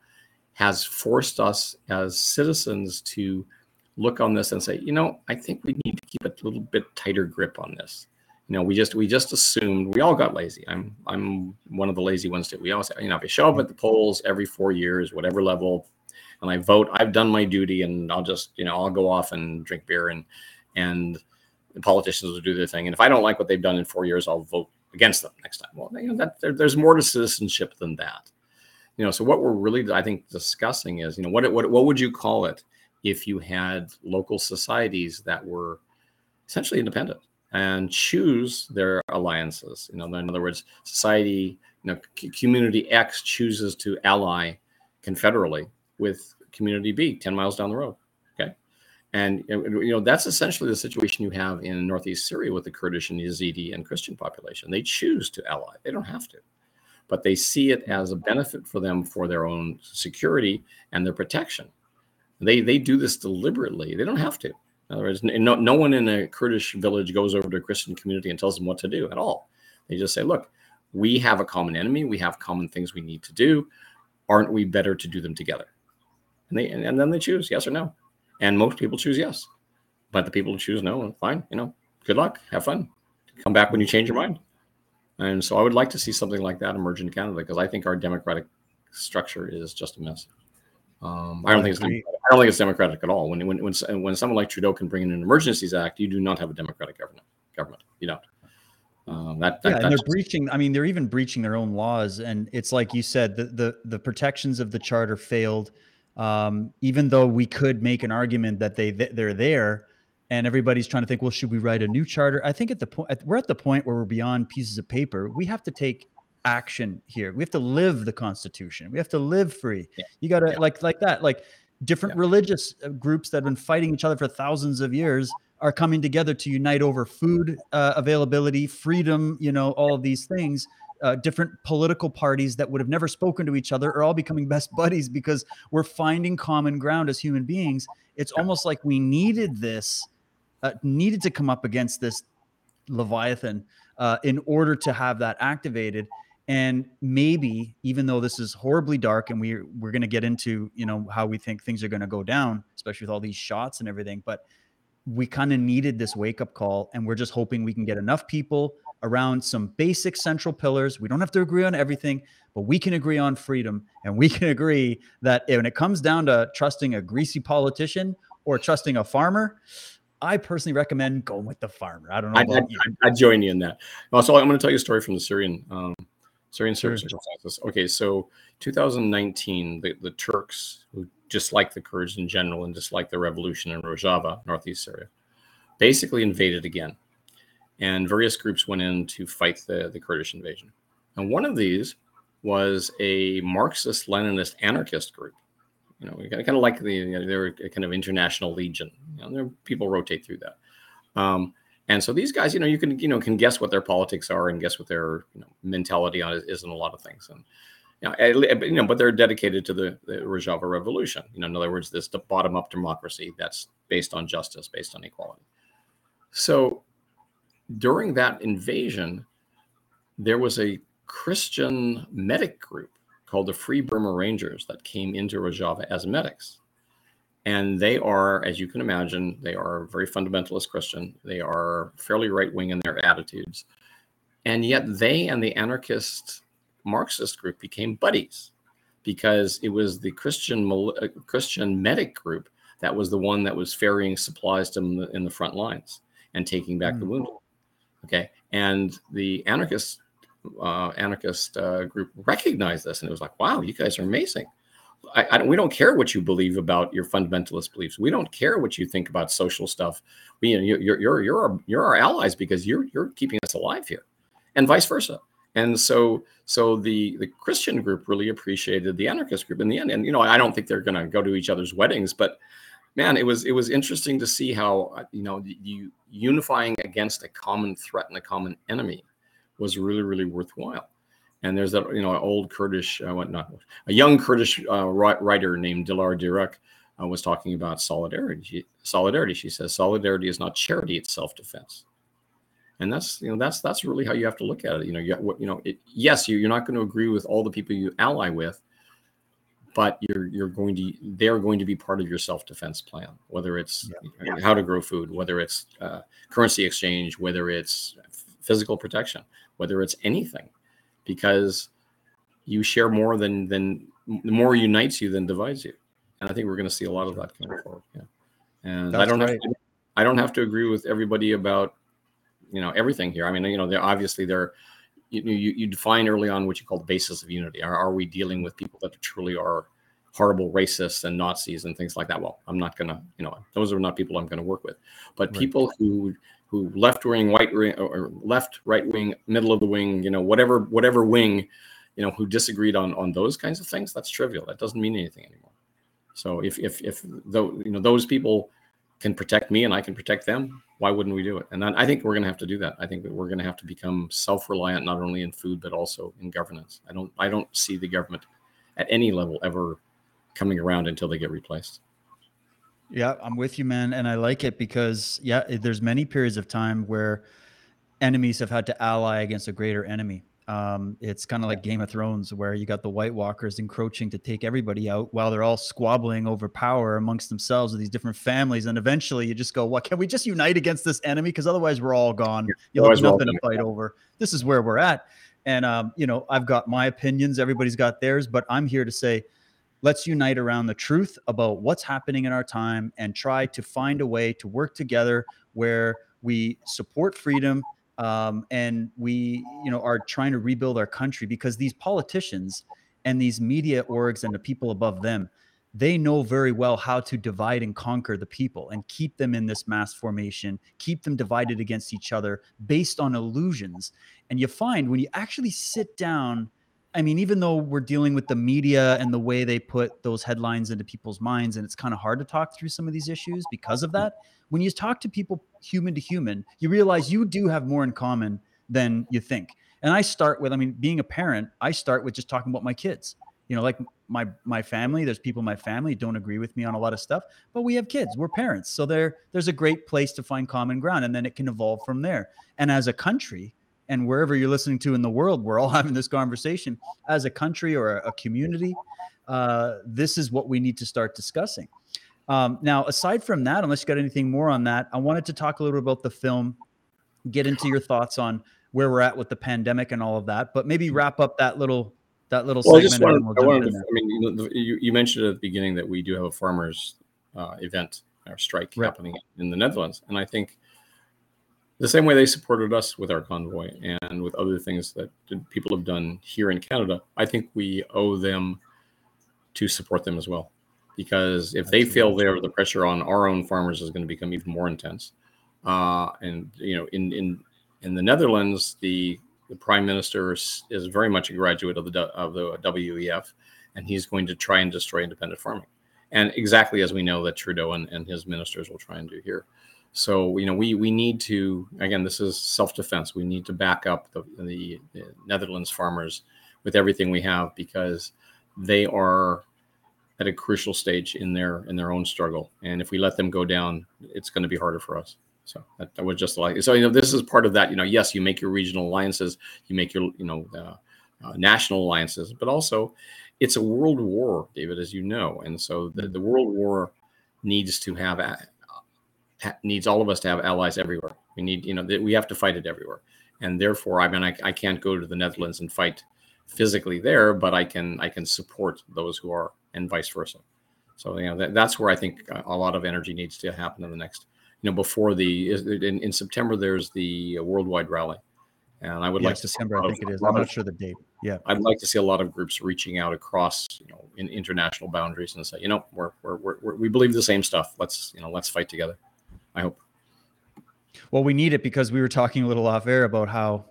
has forced us as citizens to look on this and say, you know, I think we need to keep a little bit tighter grip on this. You know, we just we just assumed we all got lazy. I'm I'm one of the lazy ones too. We all say, you know, if you show up at the polls every four years, whatever level, and I vote, I've done my duty, and I'll just you know I'll go off and drink beer and and the politicians will do their thing. And if I don't like what they've done in four years, I'll vote against them next time. Well, you know, that there, there's more to citizenship than that. You know, so what we're really, I think, discussing is, you know, what what what would you call it if you had local societies that were essentially independent and choose their alliances? You know, in other words, society, you know, community X chooses to ally confederally with community B, ten miles down the road. And you know that's essentially the situation you have in northeast Syria with the Kurdish and Yazidi and Christian population. They choose to ally; they don't have to, but they see it as a benefit for them for their own security and their protection. They they do this deliberately. They don't have to. In other words, no, no one in a Kurdish village goes over to a Christian community and tells them what to do at all. They just say, "Look, we have a common enemy. We have common things we need to do. Aren't we better to do them together? And they and then they choose yes or no. And most people choose yes. But the people who choose no, fine, you know, good luck, have fun. Come back when you change your mind. And so I would like to see something like that emerge in Canada because I think our democratic structure is just a mess. Um, I don't think it's I don't think it's democratic at all. When when when when someone like Trudeau can bring in an emergencies act, you do not have a democratic government. Government, you don't. Um, that, that, yeah, and they're breaching. I mean, they're even breaching their own laws. And it's like you said, the the, the protections of the charter failed. Um, even though we could make an argument that they they're there, and everybody's trying to think, well, should we write a new charter? I think at the point we're at the point where we're beyond pieces of paper. We have to take action here. We have to live the Constitution. We have to live free. Yeah. You got to yeah. like like that. Like different yeah. religious uh, groups that have been fighting each other for thousands of years are coming together to unite over food uh, availability, freedom. You know, all of these things. Uh, different political parties that would have never spoken to each other are all becoming best buddies because we're finding common ground as human beings. It's almost like we needed this, uh, needed to come up against this Leviathan uh, in order to have that activated and maybe even though this is horribly dark and we we're going to get into you know how we think things are going to go down especially with all these shots and everything but we kind of needed this wake up call and we're just hoping we can get enough people around some basic central pillars we don't have to agree on everything but we can agree on freedom and we can agree that when it comes down to trusting a greasy politician or trusting a farmer I personally recommend going with the farmer. I don't know. I, I, I, join you in that. Also, I'm going to tell you a story from the Syrian um, Syrian sure. circumstances. Okay, so 2019, the, the Turks, who just like the Kurds in general and just like the revolution in Rojava, northeast Syria, basically invaded again. And various groups went in to fight the, the Kurdish invasion. And one of these was a Marxist Leninist anarchist group. You know, kind of like the, you know, they're kind of international legion. You know, people rotate through that. Um, and so these guys, you know, you can you know can guess what their politics are and guess what their you know, mentality on is in a lot of things. And you know, you know, but they're dedicated to the, the Rojava revolution. You know, in other words, this bottom up democracy that's based on justice, based on equality. So during that invasion, there was a Christian medic group called the Free Burma Rangers that came into Rojava as medics and they are, as you can imagine, they are very fundamentalist Christian. They are fairly right wing in their attitudes, and yet they and the anarchist Marxist group became buddies because it was the Christian uh, Christian medic group that was the one that was ferrying supplies to them in the front lines and taking back mm. the wounded. Okay, and the anarchist uh, anarchist uh, group recognized this, and it was like, "Wow, you guys are amazing." I, I, we don't care what you believe about your fundamentalist beliefs. We don't care what you think about social stuff. We, you know, you're you're you're our, you're our allies because you're you're keeping us alive here, and vice versa. And so so the the Christian group really appreciated the anarchist group in the end. And you know, I don't think they're going to go to each other's weddings, but man, it was it was interesting to see how uh, you know you unifying against a common threat and a common enemy was really really worthwhile. And there's that you know old Kurdish, uh, what not a young Kurdish uh, writer named Dilar Dirik uh, was talking about solidarity. Solidarity, she says, solidarity is not charity; it's self-defense. And that's you know that's that's really how you have to look at it. You know, you, what, you know, it, yes, you, you're not going to agree with all the people you ally with, but you're you're going to they're going to be part of your self-defense plan whether it's yeah. how to grow food whether it's uh, currency exchange whether it's physical protection whether it's anything because you share more than than more unites you than divides you. And I think we're going to see a lot of that coming forward. Yeah. And That's I don't right. have to, I don't have to agree with everybody about you know everything here. I mean, you know, they're obviously they're you, you, you define early on what you call the basis of unity. Are, are we dealing with people that truly are horrible racists and Nazis and things like that? Well, I'm not gonna, you know, those are not people I'm going to work with. But right. people who who left wing, white wing, or left, right wing, middle of the wing, you know, whatever whatever wing, you know, who disagreed on on those kinds of things, that's trivial. That doesn't mean anything anymore. So if if if though you know those people can protect me and I can protect them, why wouldn't we do it? And I think we're going to have to do that. I think that we're going to have to become self-reliant not only in food but also in governance. I don't I don't see the government at any level ever coming around until they get replaced. Yeah, I'm with you, man, and I like it because yeah, there's many periods of time where enemies have had to ally against a greater enemy, Um, it's kind of like Game of Thrones, where you got the White Walkers encroaching to take everybody out while they're all squabbling over power amongst themselves with these different families. And eventually, you just go, "What? Can we just unite against this enemy? Because otherwise, we're all gone. You'll have nothing to fight over." This is where we're at. And um, you know, I've got my opinions. Everybody's got theirs, but I'm here to say, let's unite around the truth about what's happening in our time and try to find a way to work together where we support freedom um, and we you know are trying to rebuild our country because these politicians and these media orgs and the people above them they know very well how to divide and conquer the people and keep them in this mass formation keep them divided against each other based on illusions. And you find when you actually sit down I mean, even though we're dealing with the media and the way they put those headlines into people's minds, and it's kind of hard to talk through some of these issues because of that, when you talk to people human to human, you realize you do have more in common than you think. And I start with, I mean, being a parent, I start with just talking about my kids. You know, like my my family, there's people in my family don't agree with me on a lot of stuff, but we have kids, we're parents. So there there's a great place to find common ground and then it can evolve from there. And as a country, and wherever you're listening to in the world, we're all having this conversation as a country or a, a community. Uh, this is what we need to start discussing. Um, now, aside from that, unless you got anything more on that, I wanted to talk a little about the film, get into your thoughts on where we're at with the pandemic and all of that, but maybe wrap up that little that little well, segment. I, wanted, we'll I, wanted to, I mean, you, know, you, you, mentioned at the beginning that we do have a farmers uh, event or strike right. happening in the Netherlands, and I think the same way they supported us with our convoy and with other things that people have done here in Canada, I think we owe them to support them as well because if they fail there, the pressure on our own farmers is going to become even more intense. Uh, and you know, in in in the Netherlands, the the prime minister is, is very much a graduate of the of the WEF, and he's going to try and destroy independent farming, and exactly as we know that Trudeau and, and his ministers will try and do here. So you know, we we need to again, this is self defense. We need to back up the, the, the Netherlands farmers with everything we have because they are at a crucial stage in their in their own struggle. And if we let them go down, it's going to be harder for us. So that, that was just like so. You know, this is part of that. You know, yes, you make your regional alliances, you make your you know uh, uh, national alliances, but also it's a world war, David, as you know. And so the, the world war needs to have needs all of us to have allies everywhere. We need you know we have to fight it everywhere. And therefore, I mean, I, I can't go to the Netherlands and fight physically there, but I can I can support those who are and vice versa. So you know that, that's where I think uh, a lot of energy needs to happen in the next, you know, before the in, in September there's the uh, worldwide rally, and I would like to September. I think it is. I'm not sure the date. Yeah, I'd like to see a lot of groups reaching out across you know in international boundaries and say, you know, we're, we're, we're, we believe the same stuff. Let's you know let's fight together. I hope. Well, we need it because we were talking a little off air about how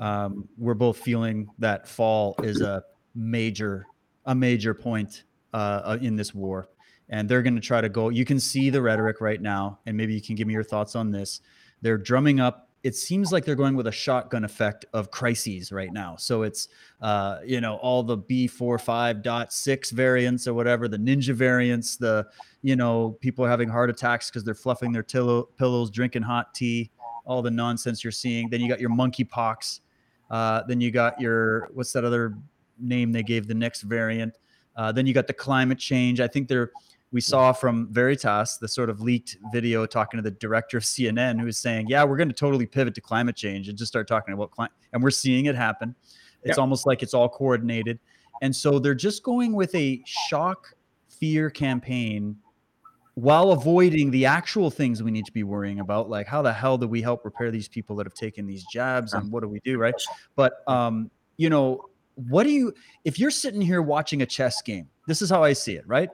um, we're both feeling that fall is a major a major point uh, uh, in this war. And they're going to try to go. You can see the rhetoric right now, and maybe you can give me your thoughts on this. They're drumming up. It seems like they're going with a shotgun effect of crises right now. So it's, uh, you know, all the B45.6 variants or whatever, the ninja variants, the, you know, people are having heart attacks because they're fluffing their tillo- pillows, drinking hot tea, all the nonsense you're seeing. Then you got your monkeypox. Uh, then you got your, what's that other name they gave the next variant? Uh, then you got the climate change. I think there we saw from Veritas the sort of leaked video talking to the director of CNN who was saying, "Yeah, we're going to totally pivot to climate change and just start talking about climate." And we're seeing it happen. It's yep. almost like it's all coordinated. And so they're just going with a shock fear campaign while avoiding the actual things we need to be worrying about like how the hell do we help repair these people that have taken these jabs and what do we do right but um you know what do you if you're sitting here watching a chess game this is how i see it right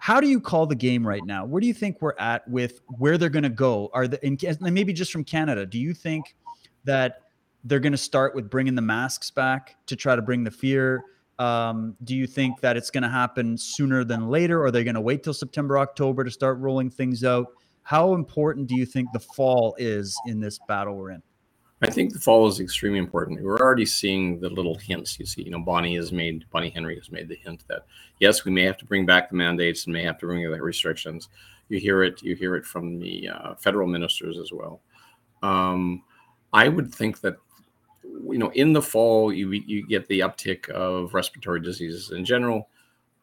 how do you call the game right now? Where do you think we're at with where they're going to go? Are the and maybe just from canada do you think that they're going to start with bringing the masks back to try to bring the fear? Um, do you think that it's going to happen sooner than later or are they going to wait till september october to start rolling things out? How important do you think the fall is in this battle we're in I think the fall is extremely important. We're already seeing the little hints. You see, you know, Bonnie has made Bonnie Henry has made the hint that yes, we may have to bring back the mandates and may have to bring the restrictions. You hear it. You hear it from the uh, federal ministers as well. Um, I would think that you know, in the fall, you you get the uptick of respiratory diseases in general,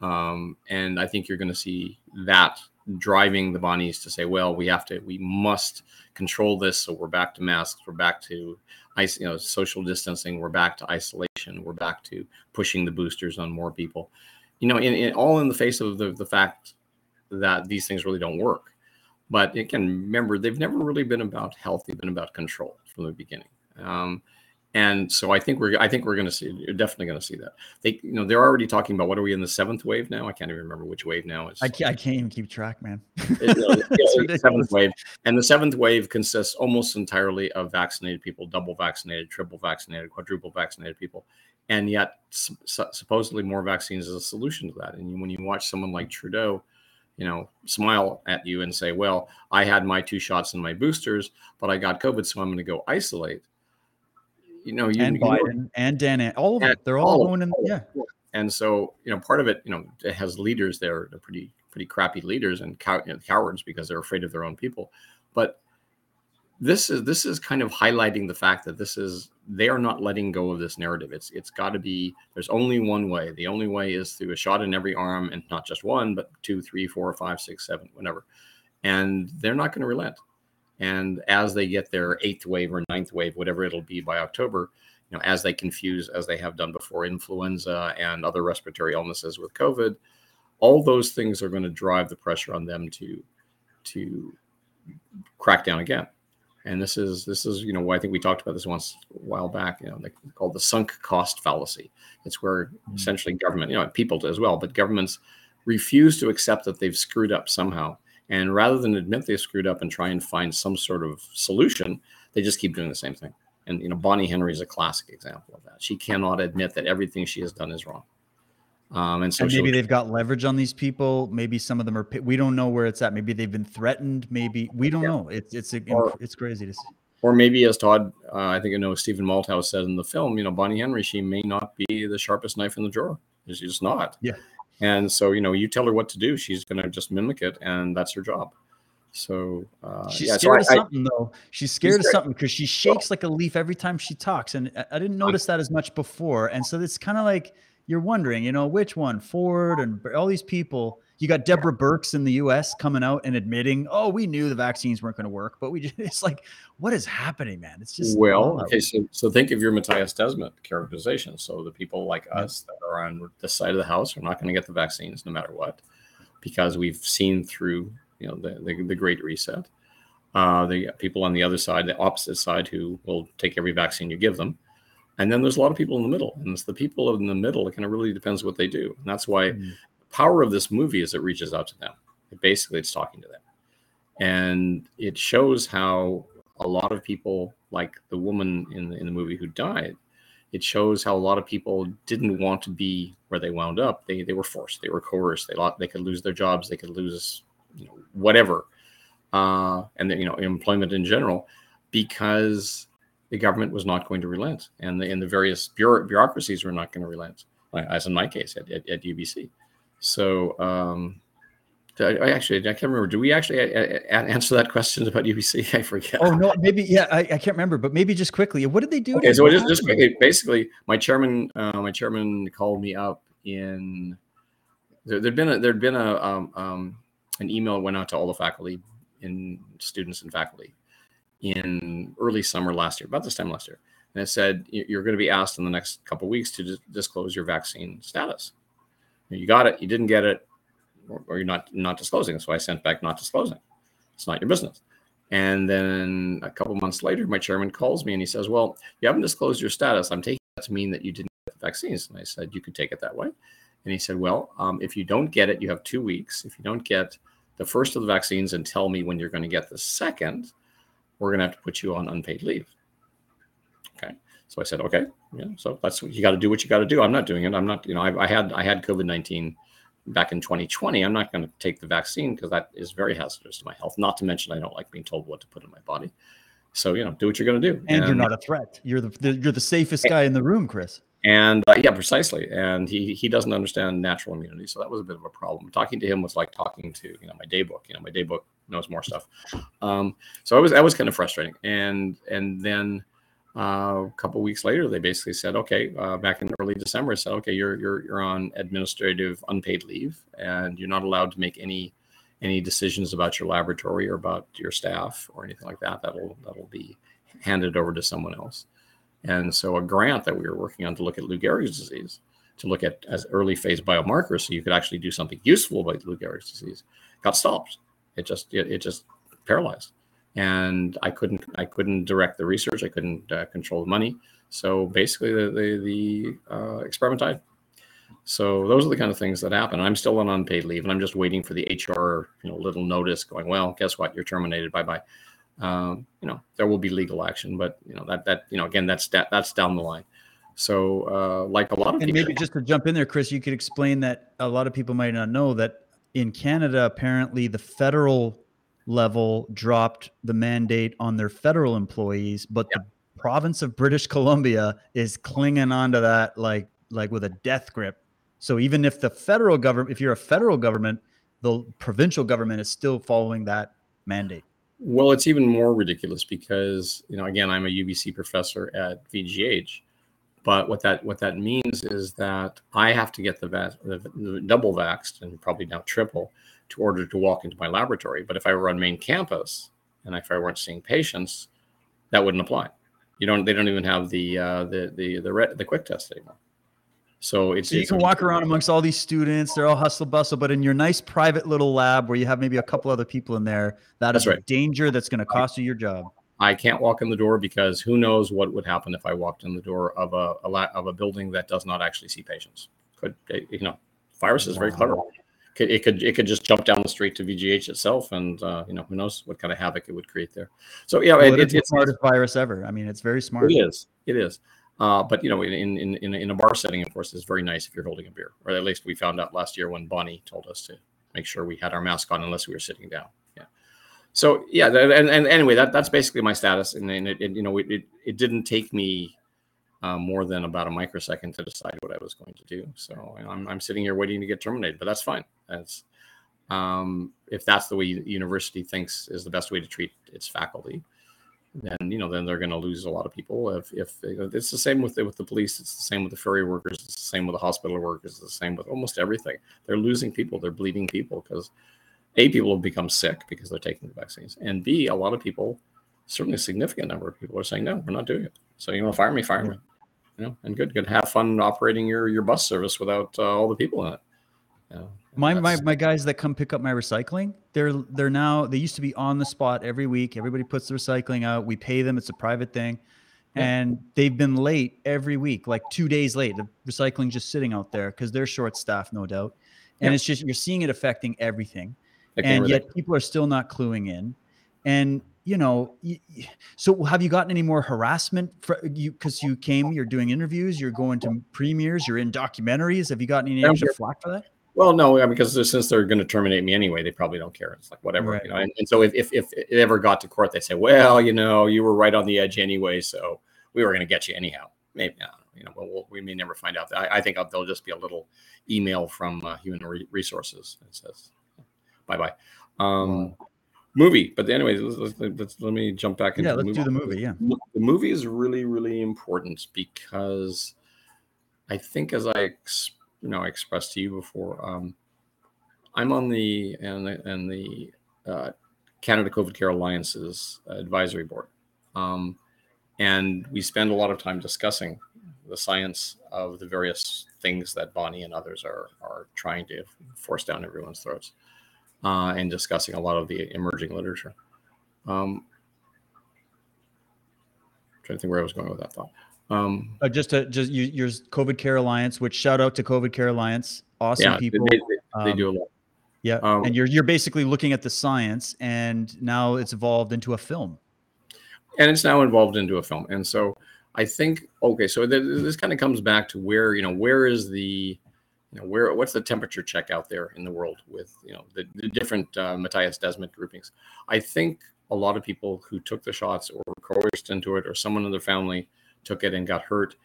um, and I think you're going to see that driving the Bonnies to say, well, we have to, we must control this. So we're back to masks, we're back to you know, social distancing, we're back to isolation, we're back to pushing the boosters on more people. You know, in, in all in the face of the, the fact that these things really don't work. But again, remember, they've never really been about health; they've been about control from the beginning. Um, and so I think we're I think we're going to see you're definitely going to see that. They you know they're already talking about what are we in the seventh wave now? I can't even remember which wave now is. I can't, I can't even keep track, man. It, yeah, seventh wave, and the seventh wave consists almost entirely of vaccinated people, double vaccinated, triple vaccinated, quadruple vaccinated people, and yet su- supposedly more vaccines is a solution to that. And when you watch someone like Trudeau you know, smile at you and say, "Well, I had my two shots and my boosters, but I got COVID, so I'm going to go isolate." You know, you, and you Biden know, and Dan, all of them, they're all, all going in. Yeah. And so, you know, part of it, you know, it has leaders there, they're pretty, pretty crappy leaders and cow- you know, cowards because they're afraid of their own people. But this is this is kind of highlighting the fact that this is they are not letting go of this narrative. It's it's got to be there's only one way. The only way is through a shot in every arm, and not just one, but two, three, four, five, six, seven, whatever. And they're not going to relent. And as they get their eighth wave or ninth wave, whatever it'll be by October, you know, as they confuse as they have done before influenza and other respiratory illnesses with COVID, all those things are going to drive the pressure on them to to crack down again and this is this is you know I think we talked about this once a while back. You know, they called the sunk cost fallacy. It's where mm-hmm. essentially government, you know, people as well, but governments refuse to accept that they've screwed up somehow, and rather than admit they screwed up and try and find some sort of solution, they just keep doing the same thing. And you know, Bonnie Henry is a classic example of that. She cannot admit that everything she has done is wrong. Um, and so and maybe they've got leverage on these people. Maybe some of them are. We don't know where it's at. Maybe they've been threatened. Maybe we don't yeah. know. It's it's a, or, it's crazy to see. Or maybe, as Todd, uh, I think you know Stephen Malthouse said in the film, you know, Bonnie Henry, she may not be the sharpest knife in the drawer. She's just not. Yeah. And so you know, you tell her what to do, she's going to just mimic it, and that's her job. So uh, she's yeah, scared so I, of something, I, though. She's scared she's of something because she shakes like a leaf every time she talks, and I didn't notice that as much before. And so it's kind of like you're wondering, you know, which one, Ford and all these people. You got Deborah Birx in the U.S. coming out and admitting, "Oh, we knew the vaccines weren't going to work, but we just—it's like, what is happening, man? It's just well, okay. So, so think of your Matthias Desmet characterization. So the people like us that are on this side of the house are not going to get the vaccines no matter what, because we've seen through, you know, the the, the Great Reset. Uh, the people on the other side, the opposite side, who will take every vaccine you give them and then there's a lot of people in the middle, and it's the people in the middle. It kind of really depends what they do, and that's why mm. Power of this movie is it reaches out to them. It basically, it's talking to them, and it shows how a lot of people, like the woman in the, in the movie who died, it shows how a lot of people didn't want to be where they wound up. They they were forced, they were coerced. They lost, they could lose their jobs, they could lose you know, whatever, uh, and you know employment in general, because the government was not going to relent, and the, and the various bureaucracies were not going to relent, as in my case at, at, at UBC. So, um, I actually I can't remember. Do we actually a- a- answer that question about UBC? I forget. Oh no, maybe yeah. I, I can't remember, but maybe just quickly. What did they do? Okay, so just, just quickly, basically, my chairman, uh, my chairman called me up in. There, had been a there'd been a um, um, an email went out to all the faculty, in students and faculty, in early summer last year, about this time last year. And it said, you're going to be asked in the next couple weeks to disclose your vaccine status. You got it, you didn't get it, or, you're not not disclosing. So I sent back not disclosing. It's not your business. And then a couple months later, my chairman calls me and he says, Well, you haven't disclosed your status. I'm taking that to mean that you didn't get the vaccines. And I said, You could take it that way. And he said, Well, um, if you don't get it, you have two weeks. If you don't get the first of the vaccines and tell me when you're going to get the second, we're going to have to put you on unpaid leave. Okay. So I said, okay, yeah. So that's you got to do what you got to do. I'm not doing it. I'm not, you know, I, I had I had COVID nineteen back in 2020. I'm not going to take the vaccine because that is very hazardous to my health. Not to mention, I don't like being told what to put in my body. So you know, do what you're going to do. And, and, you're not a threat. You're the, the you're the safest guy in the room, Chris. And uh, yeah, precisely. And he he doesn't understand natural immunity, so that was a bit of a problem. Talking to him was like talking to you know my day book. You know, my day book knows more stuff. Um, so I was that was kind of frustrating. And and then uh, a couple weeks later, they basically said, okay, uh, back in early December, said, okay, you're you're you're on administrative unpaid leave, and you're not allowed to make any any decisions about your laboratory or about your staff or anything like that. That'll that'll be handed over to someone else. And so, a grant that we were working on to look at Lou Gehrig's disease, to look at as early phase biomarkers, so you could actually do something useful about Lou Gehrig's disease, got stopped. It just it, it just paralyzed and I couldn't I couldn't direct the research. I couldn't uh, control the money. So basically, the the, the uh, experiment died. So those are the kind of things that happen. I'm still on unpaid leave, and I'm just waiting for the HR you know little notice going. Well, guess what? You're terminated. Bye bye. Um, you know there will be legal action, but you know that that you know again that's that, that's down the line. So uh, like a lot of and people, maybe just to jump in there, Chris, you could explain that a lot of people might not know that in Canada, apparently the federal level dropped the mandate on their federal employees, but yeah. the province of British Columbia is clinging onto that like like with a death grip. So even if the federal government, if you're a federal government, the provincial government is still following that mandate. Well, it's even more ridiculous because you know, again, I'm a UBC professor at VGH, but what that what that means is that I have to get the, va- the, the double vaxxed and probably now triple to order to walk into my laboratory. But if I were on main campus and if I weren't seeing patients, that wouldn't apply. You don't. They don't even have the uh, the the the re- the quick test anymore. So it's so you it's, can walk around amongst all these students. They're all hustle bustle, but in your nice private little lab where you have maybe a couple other people in there, that is right. a danger that's going to cost you your job. I can't walk in the door because who knows what would happen if I walked in the door of a, a of a building that does not actually see patients. Could you know, virus is very clever could, it could it could just jump down the street to VGH itself, and uh, you know who knows what kind of havoc it would create there. So yeah, well, it, it's the smartest virus ever. I mean, it's very smart. It is. It is. Uh, but you know, in, in in in a bar setting, of course, it's very nice if you're holding a beer, or at least we found out last year when Bonnie told us to make sure we had our mask on unless we were sitting down. Yeah. So yeah, and, and anyway, that that's basically my status, and, and it, it you know it, it it didn't take me uh, more than about a microsecond to decide what I was going to do. So I'm, I'm sitting here waiting to get terminated, but that's fine. That's um, if that's the way university thinks is the best way to treat its faculty, then you know then they're going to lose a lot of people. If if it's the same with the, with the police, it's the same with the ferry workers, it's the same with the hospital workers, it's the same with almost everything. They're losing people, they're bleeding people because a people have become sick because they're taking the vaccines, and b a lot of people, certainly a significant number of people are saying no, we're not doing it. So you want to fire me, fire me you know, and good, good. Have fun operating your your bus service without uh, all the people in it. You know, my my my guys that come pick up my recycling, they're they're now they used to be on the spot every week. Everybody puts the recycling out. We pay them. It's a private thing. And they've been late every week, like two days late. The recycling just sitting out there because they're short staffed, no doubt. And yeah. it's just you're seeing it affecting everything. And yet people are still not cluing in. And you know, so have you gotten any more harassment for you because you came, you're doing interviews, you're going to premieres, you're in documentaries. Have you gotten any extra flack for that? Well, no, because since they're going to terminate me anyway, they probably don't care. It's like whatever, right. you know. And, and so if, if, if it ever got to court, they say, well, you know, you were right on the edge anyway, so we were going to get you anyhow. Maybe, you know, well, we'll, we may never find out. I, I think there'll just be a little email from uh, Human Resources that says, bye bye. Um, wow movie. But anyway, let's, let's, let's, let me jump back into yeah. Let's do the movie. Yeah, the movie is really really important because I think, as I ex, you know I expressed to you before, um, I'm on the and the, and the uh, Canada COVID Care Alliance's advisory board, um, and we spend a lot of time discussing the science of the various things that Bonnie and others are are trying to force down everyone's throats uh, and discussing a lot of the emerging literature. Um, trying to think where I was going with that thought. Um, uh, just to just you, your COVID Care Alliance, which shout out to COVID Care Alliance, awesome yeah, people. They, they, they um, do a lot. Yeah, um, and you're you're basically looking at the science, and now it's evolved into a film. And it's now evolved into a film, and so I think okay, so th- this kind of comes back to where you know where is the you know, where what's the temperature check out there in the world with you know the, the different uh, Matthias Desmet groupings? I think a lot of people who took the shots or coerced into it, or someone in their family took it and got hurt,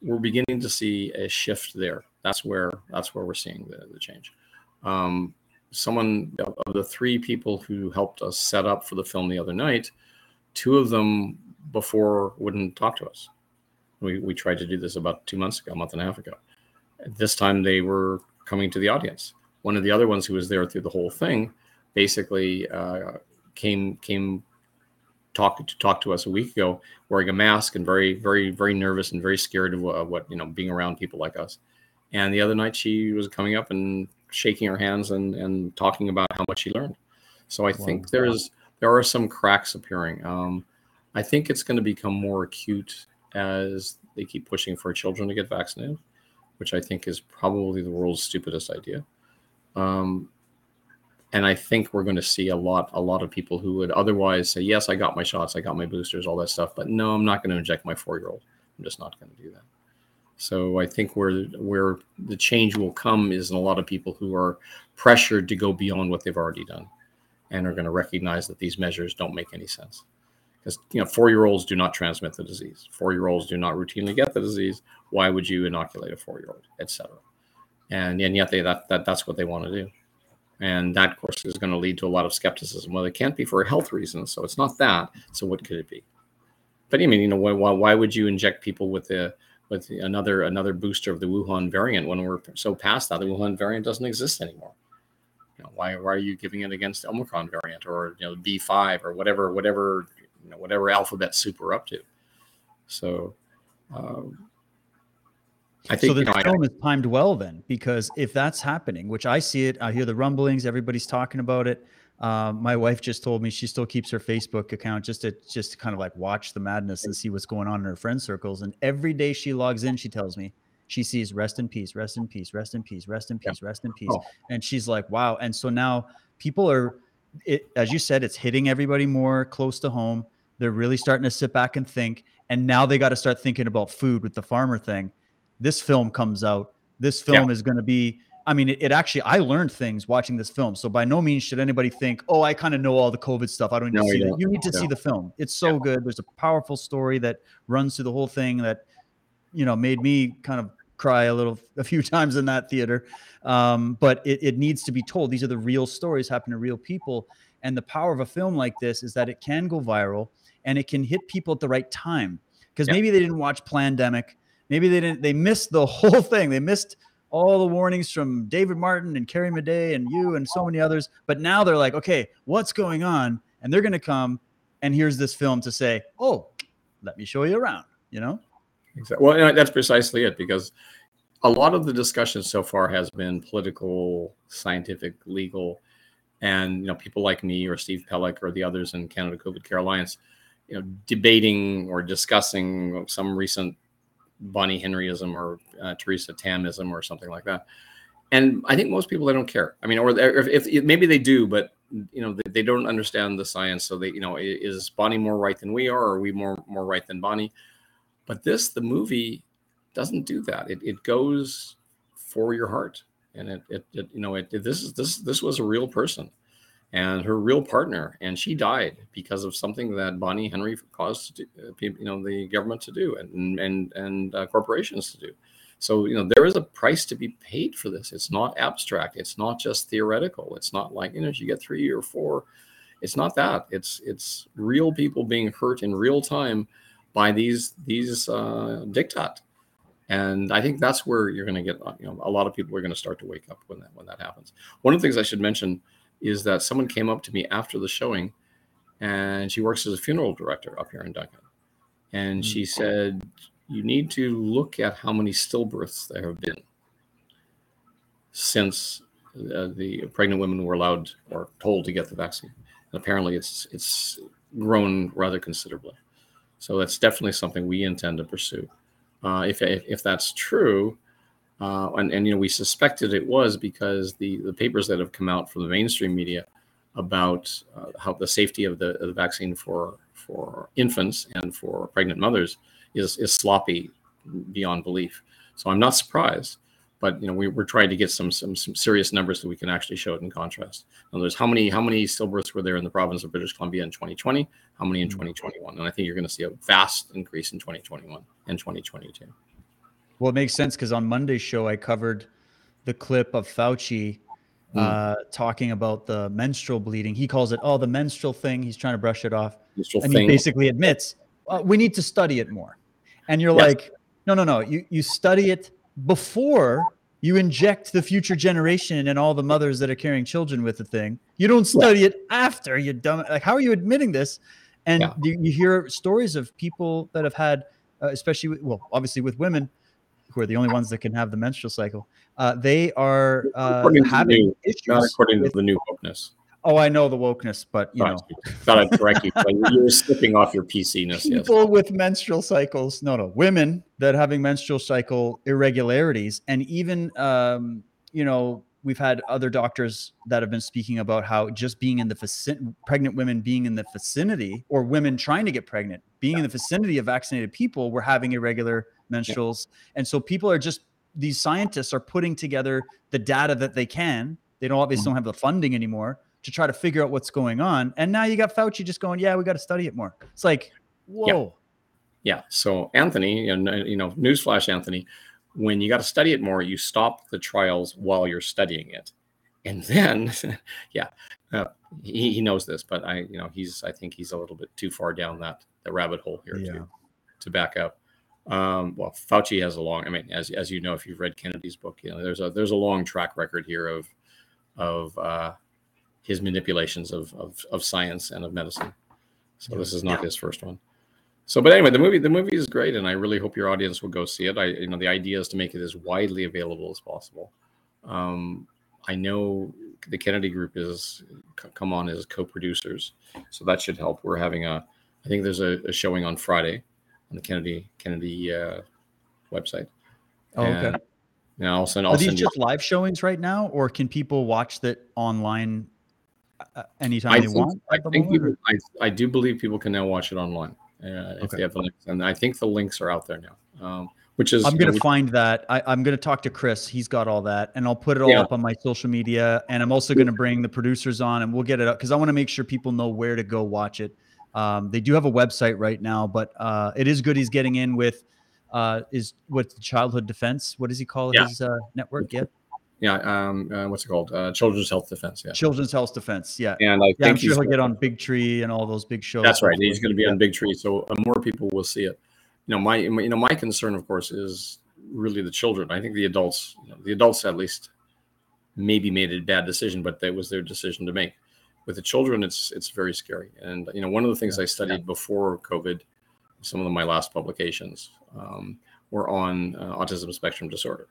we're beginning to see a shift there. That's where that's where we're seeing the, the change. Um, someone of the three people who helped us set up for the film the other night, two of them before wouldn't talk to us. We, we tried to do this about two months ago, a month and a half ago. This time they were coming to the audience. One of the other ones who was there through the whole thing basically uh, came came talk to talk to us a week ago wearing a mask and very very very nervous and very scared of what, what you know being around people like us. And the other night she was coming up and shaking her hands and and talking about how much she learned. So I wow. think there's there are some cracks appearing. Um, I think it's going to become more acute as they keep pushing for children to get vaccinated, which I think is probably the world's stupidest idea. Um, and I think we're going to see a lot, a lot of people who would otherwise say, "Yes, I got my shots, I got my boosters, all that stuff," but no, I'm not going to inject my four-year-old. I'm just not going to do that. So I think where where the change will come is in a lot of people who are pressured to go beyond what they've already done, and are going to recognize that these measures don't make any sense because you know four-year-olds do not transmit the disease. Four-year-olds do not routinely get the disease. Why would you inoculate a four-year-old, etc. And and yet they that, that that's what they want to do, and that of course is going to lead to a lot of skepticism. Well, it can't be for health reason, so it's not that. So what could it be? But I mean, you know, why why would you inject people with the with another another booster of the Wuhan variant when we're so past that? The Wuhan variant doesn't exist anymore. You know, why why are you giving it against the Omicron variant or you know B5 or whatever whatever you know whatever alphabet soup we're up to. So um, I think so. The you know, film I, is timed well then, because if that's happening, which I see it, I hear the rumblings, everybody's talking about it. Um, my wife just told me she still keeps her Facebook account just to just to kind of like watch the madness and see what's going on in her friend circles. And every day she logs in, she tells me she sees rest in peace, rest in peace, rest in peace, rest in peace, rest in peace. Oh. And she's like, wow. And so now people are, it, as you said, it's hitting everybody more close to home. They're really starting to sit back and think. And now they got to start thinking about food with the farmer thing. This film comes out. This film yeah. is going to be, I mean, it, it, actually, I learned things watching this film. So by no means should anybody think, oh, I kind of know all the COVID stuff. I don't need no, to see it. You need to no. see the film. It's so yeah. good. There's a powerful story that runs through the whole thing that, you know, made me kind of cry a little a few times in that theater um, but it, it, needs to be told these are the real stories happening to real people and the power of a film like this is that it can go viral and it can hit people at the right time because yep. maybe they didn't watch Plandemic, maybe they didn't. They missed the whole thing. They missed all the warnings from David Martin and Carrie Madej and you and so many others. But now they're like, okay, what's going on? And they're going to come and here's this film to say, oh, let me show you around. You know. Exactly. Well, that's precisely it because a lot of the discussion so far has been political, scientific, legal, and you know people like me or Steve Pelech or the others in Canada COVID Care Alliance you know, debating or discussing some recent Bonnie Henryism or uh, Theresa Tamism or something like that. And I think most people they don't care. I mean, or if, if maybe they do, but you know they, they, don't understand the science. So they, you know, is Bonnie more right than we are, or are we more more right than Bonnie? But this, the movie, doesn't do that. It, it goes for your heart, and it, it, it you know it, it this is this this was a real person and her real partner, and she died because of something that Bonnie Henry caused do, uh, you know the government to do and and and uh, corporations to do. So you know there is a price to be paid for this. It's not abstract. It's not just theoretical. It's not like you know you get three or four. It's not that. It's it's real people being hurt in real time by these these uh, diktat. And I think that's where you're going to get you know a lot of people are going to start to wake up when that when that happens. One of the things I should mention is that someone came up to me after the showing and she works as a funeral director up here in Duncan. And she mm. said, You need to look at how many stillbirths there have been since uh, the pregnant women were allowed or told to get the vaccine. And apparently, it's it's grown rather considerably. So that's definitely something we intend to pursue. Uh, if, if, if that's true, uh, and, and you know we suspected it was because the the papers that have come out from the mainstream media about uh, how the safety of the, of the vaccine for for infants and for pregnant mothers is is sloppy beyond belief. So I'm not surprised, but you know we, we're trying to get some some some serious numbers that we can actually show it in contrast. In other how many how many stillbirths were there in the province of British Columbia in 2020? How many in 2021? And I think you're going to see a vast increase in 2021 and 2022. Well, it makes sense because on Monday's show, I covered the clip of Fauci Mm. uh, talking about the menstrual bleeding. He calls it, oh, the menstrual thing. He's trying to brush it off. Menstrual and thing. he basically admits uh, we need to study it more. And you're Yes. like, no, no, no. You you study it before you inject the future generation and all the mothers that are carrying children with the thing. You don't study it after. You dumb. Like, how are you admitting this? And Yeah. you, you hear stories of people that have had, uh, especially with, well, obviously with women, who are the only ones that can have the menstrual cycle. Uh, they are uh, having new- issues. Not according to with- the new wokeness. Oh, I know the wokeness, but you Sorry, know, Steve. thought I'd correct you. but you were slipping off your PC-ness. Yes. people with menstrual cycles no no women that having menstrual cycle irregularities and even um, you know we've had other doctors that have been speaking about how just being in the vicinity pregnant women being in the vicinity or women trying to get pregnant being in the vicinity of vaccinated people were having irregular menstruals and so people are just these scientists are putting together the data that they can they don't obviously don't have the funding anymore to try to figure out what's going on and now you got fauci just going yeah we got to study it more it's like whoa Yeah. So Anthony, you know, you know, newsflash, Anthony, when you got to study it more, you stop the trials while you're studying it, and then, yeah, uh, he, he knows this, but I, you know, he's I think he's a little bit too far down that the rabbit hole here Yeah. to to back up. Um, well, Fauci has a long. I mean, as as you know, if you've read Kennedy's book, you know, there's a there's a long track record here of of uh, his manipulations of, of of science and of medicine. So this is not his first one. So, but anyway, the movie the movie is great, and I really hope your audience will go see it. I, you know, the idea is to make it as widely available as possible. Um, I know the Kennedy Group is come on as co-producers, so that should help. We're having a, I think there's a, a showing on Friday on the Kennedy Kennedy uh, website. Oh, okay. Yeah, I'll send. I'll Are these send you. just live showings right now, or can people watch that online uh, anytime I they think, want? I the think people, I, I do believe people can now watch it online uh, if Okay. they have the links, and I think the links are out there now. Um, which is I'm gonna find that. I, I'm gonna talk to Chris. He's got all that, and I'll put it all Yeah. up on my social media. And I'm also gonna bring the producers on, and we'll get it up because I want to make sure people know where to go watch it. Um, they do have a website right now, but uh, it is good. He's getting in with uh, is what's the childhood defense? What does he call Yeah. his uh, network? Yeah, Yeah, um, uh, what's it called? Uh, Children's Health Defense. Yeah, Children's Health Defense. Yeah, and I yeah. I'm think sure he's he'll get on Bigtree and all those big shows. That's right. He's going to be yeah. on Bigtree, so uh, more people will see it. You know, my you know my concern, of course, is really the children. I think the adults, you know, the adults at least, maybe made a bad decision, but that was their decision to make. With the children, it's it's very scary. And you know, one of the things I studied before COVID, some of my last publications um, were on uh, autism spectrum disorder,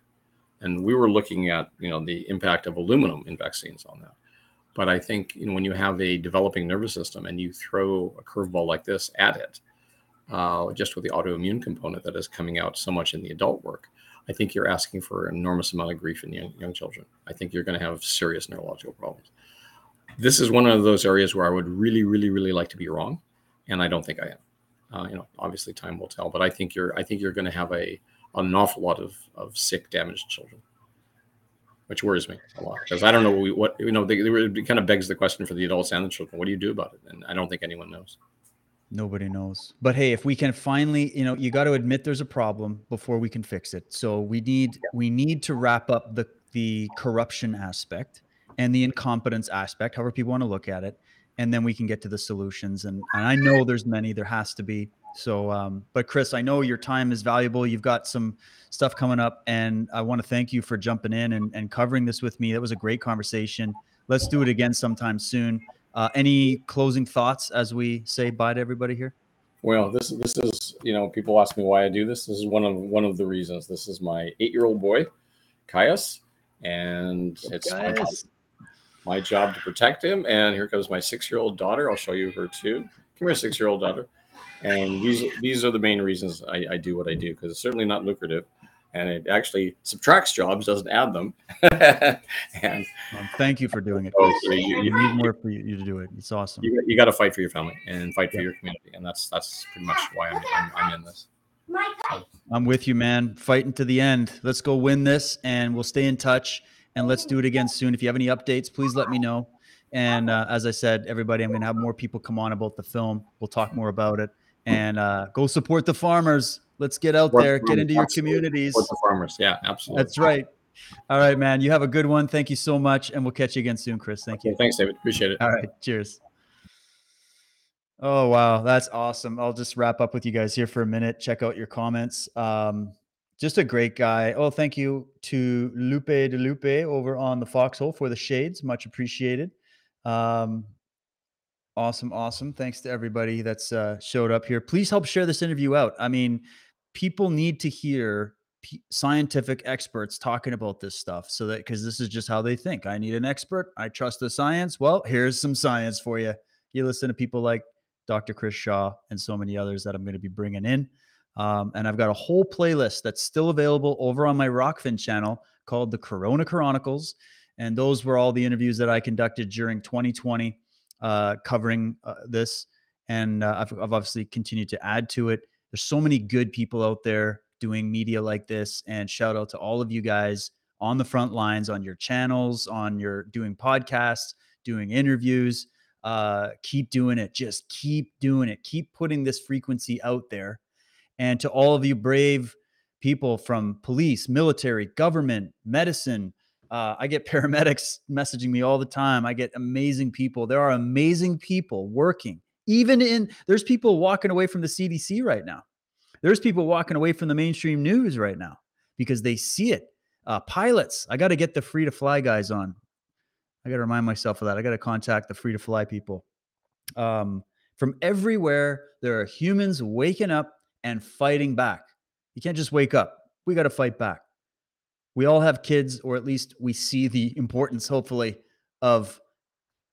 and we were looking at you know the impact of aluminum in vaccines on that. But I think you know when you have a developing nervous system and you throw a curveball like this at it, uh, just with the autoimmune component that is coming out so much in the adult work, I think you're asking for an enormous amount of grief in young, young children. I think you're going to have serious neurological problems. This is one of those areas where I would really, really, really like to be wrong, and I don't think I am. Uh, you know, obviously time will tell, but I think you're I think you're going to have a an awful lot of of sick, damaged children, which worries me a lot because I don't know what, we, what you know. They, they it kind of begs the question for the adults and the children: What do you do about it? And I don't think anyone knows. Nobody knows. But hey, if we can finally, you know, you got to admit there's a problem before we can fix it. So we need we need to wrap up the the corruption aspect and the incompetence aspect, however people want to look at it, and then we can get to the solutions. And and I know there's many, there has to be. So um, but Chris, I know your time is valuable. You've got some stuff coming up, and I want to thank you for jumping in and, and covering this with me. That was a great conversation. Let's do it again sometime soon. Uh, any closing thoughts as we say bye to everybody here? Well, this this is you know people ask me why I do this. This is one of one of the reasons. This is my eight year old boy, Caius, and it's my job, my job to protect him. And here comes my six year old daughter. I'll show you her too. Come here, six year old daughter. And these these are the main reasons I, I do what I do because it's certainly not lucrative, and it actually subtracts jobs, doesn't add them. and um, thank you for doing it. Oh, so you- You need more for you, you to do it. It's awesome. you, you got to fight for your family and fight for Yeah. your community, and that's that's pretty much why I'm, I'm, I'm in this. I'm with you, man. Fighting to the end. Let's go win this, and we'll stay in touch. And let's do it again soon. If you have any updates, please let me know. And uh, as I said, everybody, I'm going to have more people come on about the film. We'll talk more about it. And uh, go support the farmers. Let's get out Support there, get into your communities. Support the farmers, yeah, absolutely. That's right. All right, man. You have a good one. Thank you so much. And we'll catch you again soon, Chris. Thank Okay, you. thanks, David. Appreciate it. All right. Cheers. Oh, wow. That's awesome. I'll just wrap up with you guys here for a minute. Check out your comments. Um, just a great guy. Oh, thank you to Lupe de Lupe over on the Foxhole for the shades. Much appreciated. Um, awesome. Awesome. Thanks to everybody that's uh, showed up here. Please help share this interview out. I mean, people need to hear p- scientific experts talking about this stuff so that because this is just how they think. I need an expert. I trust the science. Well, here's some science for you. You listen to people like Dr. Chris Shaw and so many others that I'm going to be bringing in. Um, and I've got a whole playlist that's still available over on my Rokfin channel called the Corona Chronicles. And those were all the interviews that I conducted during 2020 uh, covering uh, this. And uh, I've, I've obviously continued to add to it. There's so many good people out there doing media like this. And shout out to all of you guys on the front lines, on your channels, on your doing podcasts, doing interviews. Uh, keep doing it. Just keep doing it. Keep putting this frequency out there. And to all of you brave people from police, military, government, medicine, uh, I get paramedics messaging me all the time. I get amazing people. There are amazing people working, even in, there's people walking away from the CDC right now. There's people walking away from the mainstream news right now because they see it. Uh, pilots, I got to get the free to fly guys on. I got to remind myself of that. I got to contact the free to fly people. Um, from everywhere, there are humans waking up and fighting back. You can't just wake up. We got to fight back. We all have kids, or at least we see the importance, hopefully, of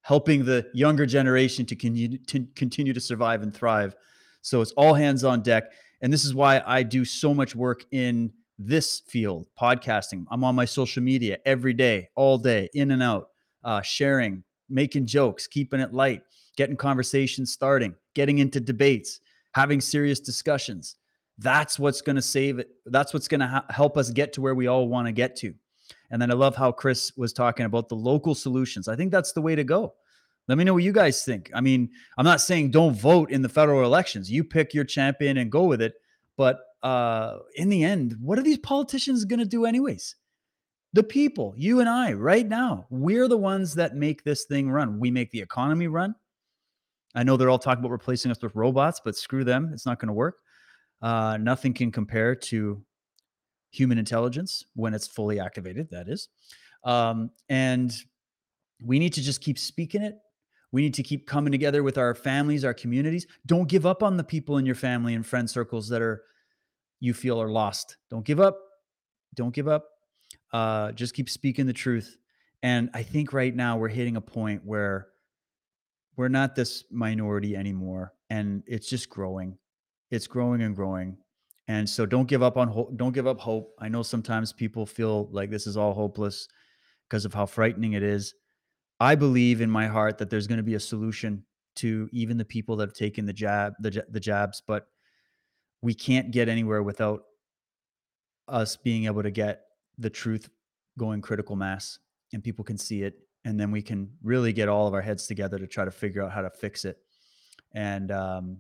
helping the younger generation to continue to, survive and thrive. So it's all hands on deck. And this is why I do so much work in this field, podcasting. I'm on my social media every day, all day, in and out, uh, sharing, making jokes, keeping it light, getting conversations starting, getting into debates, having serious discussions. That's what's going to save it. That's what's going to ha- help us get to where we all want to get to. And then I love how Chris was talking about the local solutions. I think that's the way to go. Let me know what you guys think. I mean, I'm not saying don't vote in the federal elections. You pick your champion and go with it. But uh, in the end, what are these politicians going to do, anyways? The people, you and I, right now, we're the ones that make this thing run. We make the economy run. I know they're all talking about replacing us with robots, but screw them. It's not going to work. Uh, nothing can compare to human intelligence when it's fully activated, that is. Um, and we need to just keep speaking it. We need to keep coming together with our families, our communities. Don't give up on the people in your family and friend circles that are you feel are lost. Don't give up. Don't give up. Uh, just keep speaking the truth. And I think right now we're hitting a point where we're not this minority anymore, and it's just growing. It's growing and growing. And so don't give up on hope. Don't give up hope. I know sometimes people feel like this is all hopeless because of how frightening it is. I believe in my heart that there's going to be a solution to even the people that have taken the jab, the, the jabs, but we can't get anywhere without us being able to get the truth going critical mass and people can see it. And then we can really get all of our heads together to try to figure out how to fix it. And, um,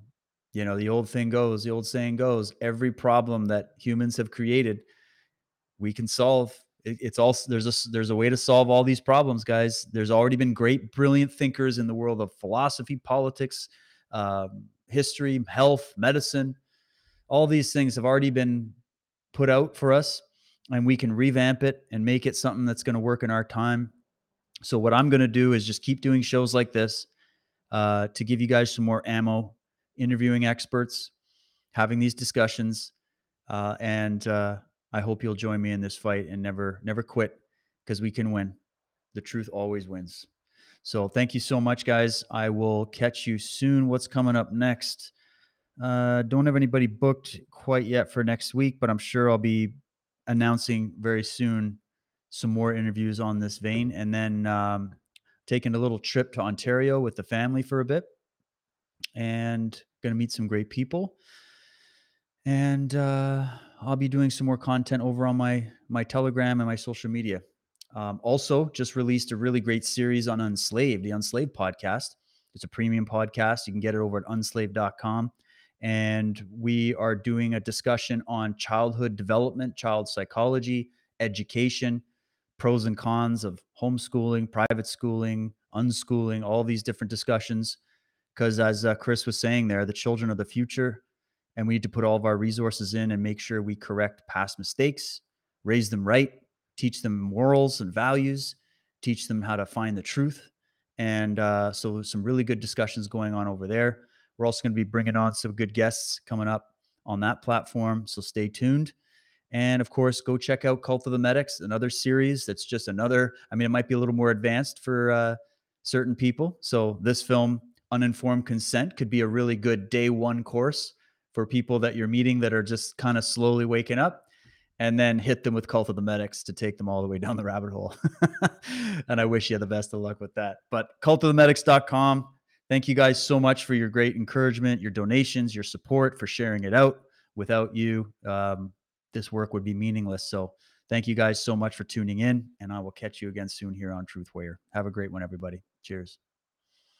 you know, the old thing goes, the old saying goes, every problem that humans have created, we can solve. It, it's all there's a there's a way to solve all these problems guys. There's already been great brilliant thinkers in the world of philosophy politics um, history health medicine. All these things have already been put out for us and we can revamp it and make it something that's going to work in our time. So what i'm going to do is just keep doing shows like this uh, to give you guys some more ammo interviewing experts having these discussions uh, and uh, I hope you'll join me in this fight and never never quit because we can win. The truth always wins. So thank you so much, guys. I will catch you soon. What's coming up next? Uh, don't have anybody booked quite yet for next week, but I'm sure I'll be announcing very soon some more interviews on this vein, and then um, taking a little trip to Ontario with the family for a bit, and going to meet some great people. And uh, I'll be doing some more content over on my my Telegram and my social media. Um, also, just released a really great series on Unslaved, the Unslaved podcast. It's a premium podcast. You can get it over at unslaved.com. And we are doing a discussion on childhood development, child psychology, education, pros and cons of homeschooling, private schooling, unschooling, all these different discussions. Because as uh, Chris was saying there, the children are the future, and we need to put all of our resources in and make sure we correct past mistakes, raise them right, teach them morals and values, teach them how to find the truth. And uh, so, some really good discussions going on over there. We're also going to be bringing on some good guests coming up on that platform. So, stay tuned. And of course, go check out Cult of the Medics, another series that's just another, I mean, it might be a little more advanced for uh, certain people. So, this film, Uninformed Consent, could be a really good day one course for people that you're meeting that are just kind of slowly waking up and then hit them with Cult of the Medics to take them all the way down the rabbit hole. and I wish you the best of luck with that. But cultofthemedics.com. Thank you guys so much for your great encouragement, your donations, your support, for sharing it out. Without you, um, this work would be meaningless. So thank you guys so much for tuning in, and I will catch you again soon here on Truth Warrior. Have a great one, everybody. Cheers.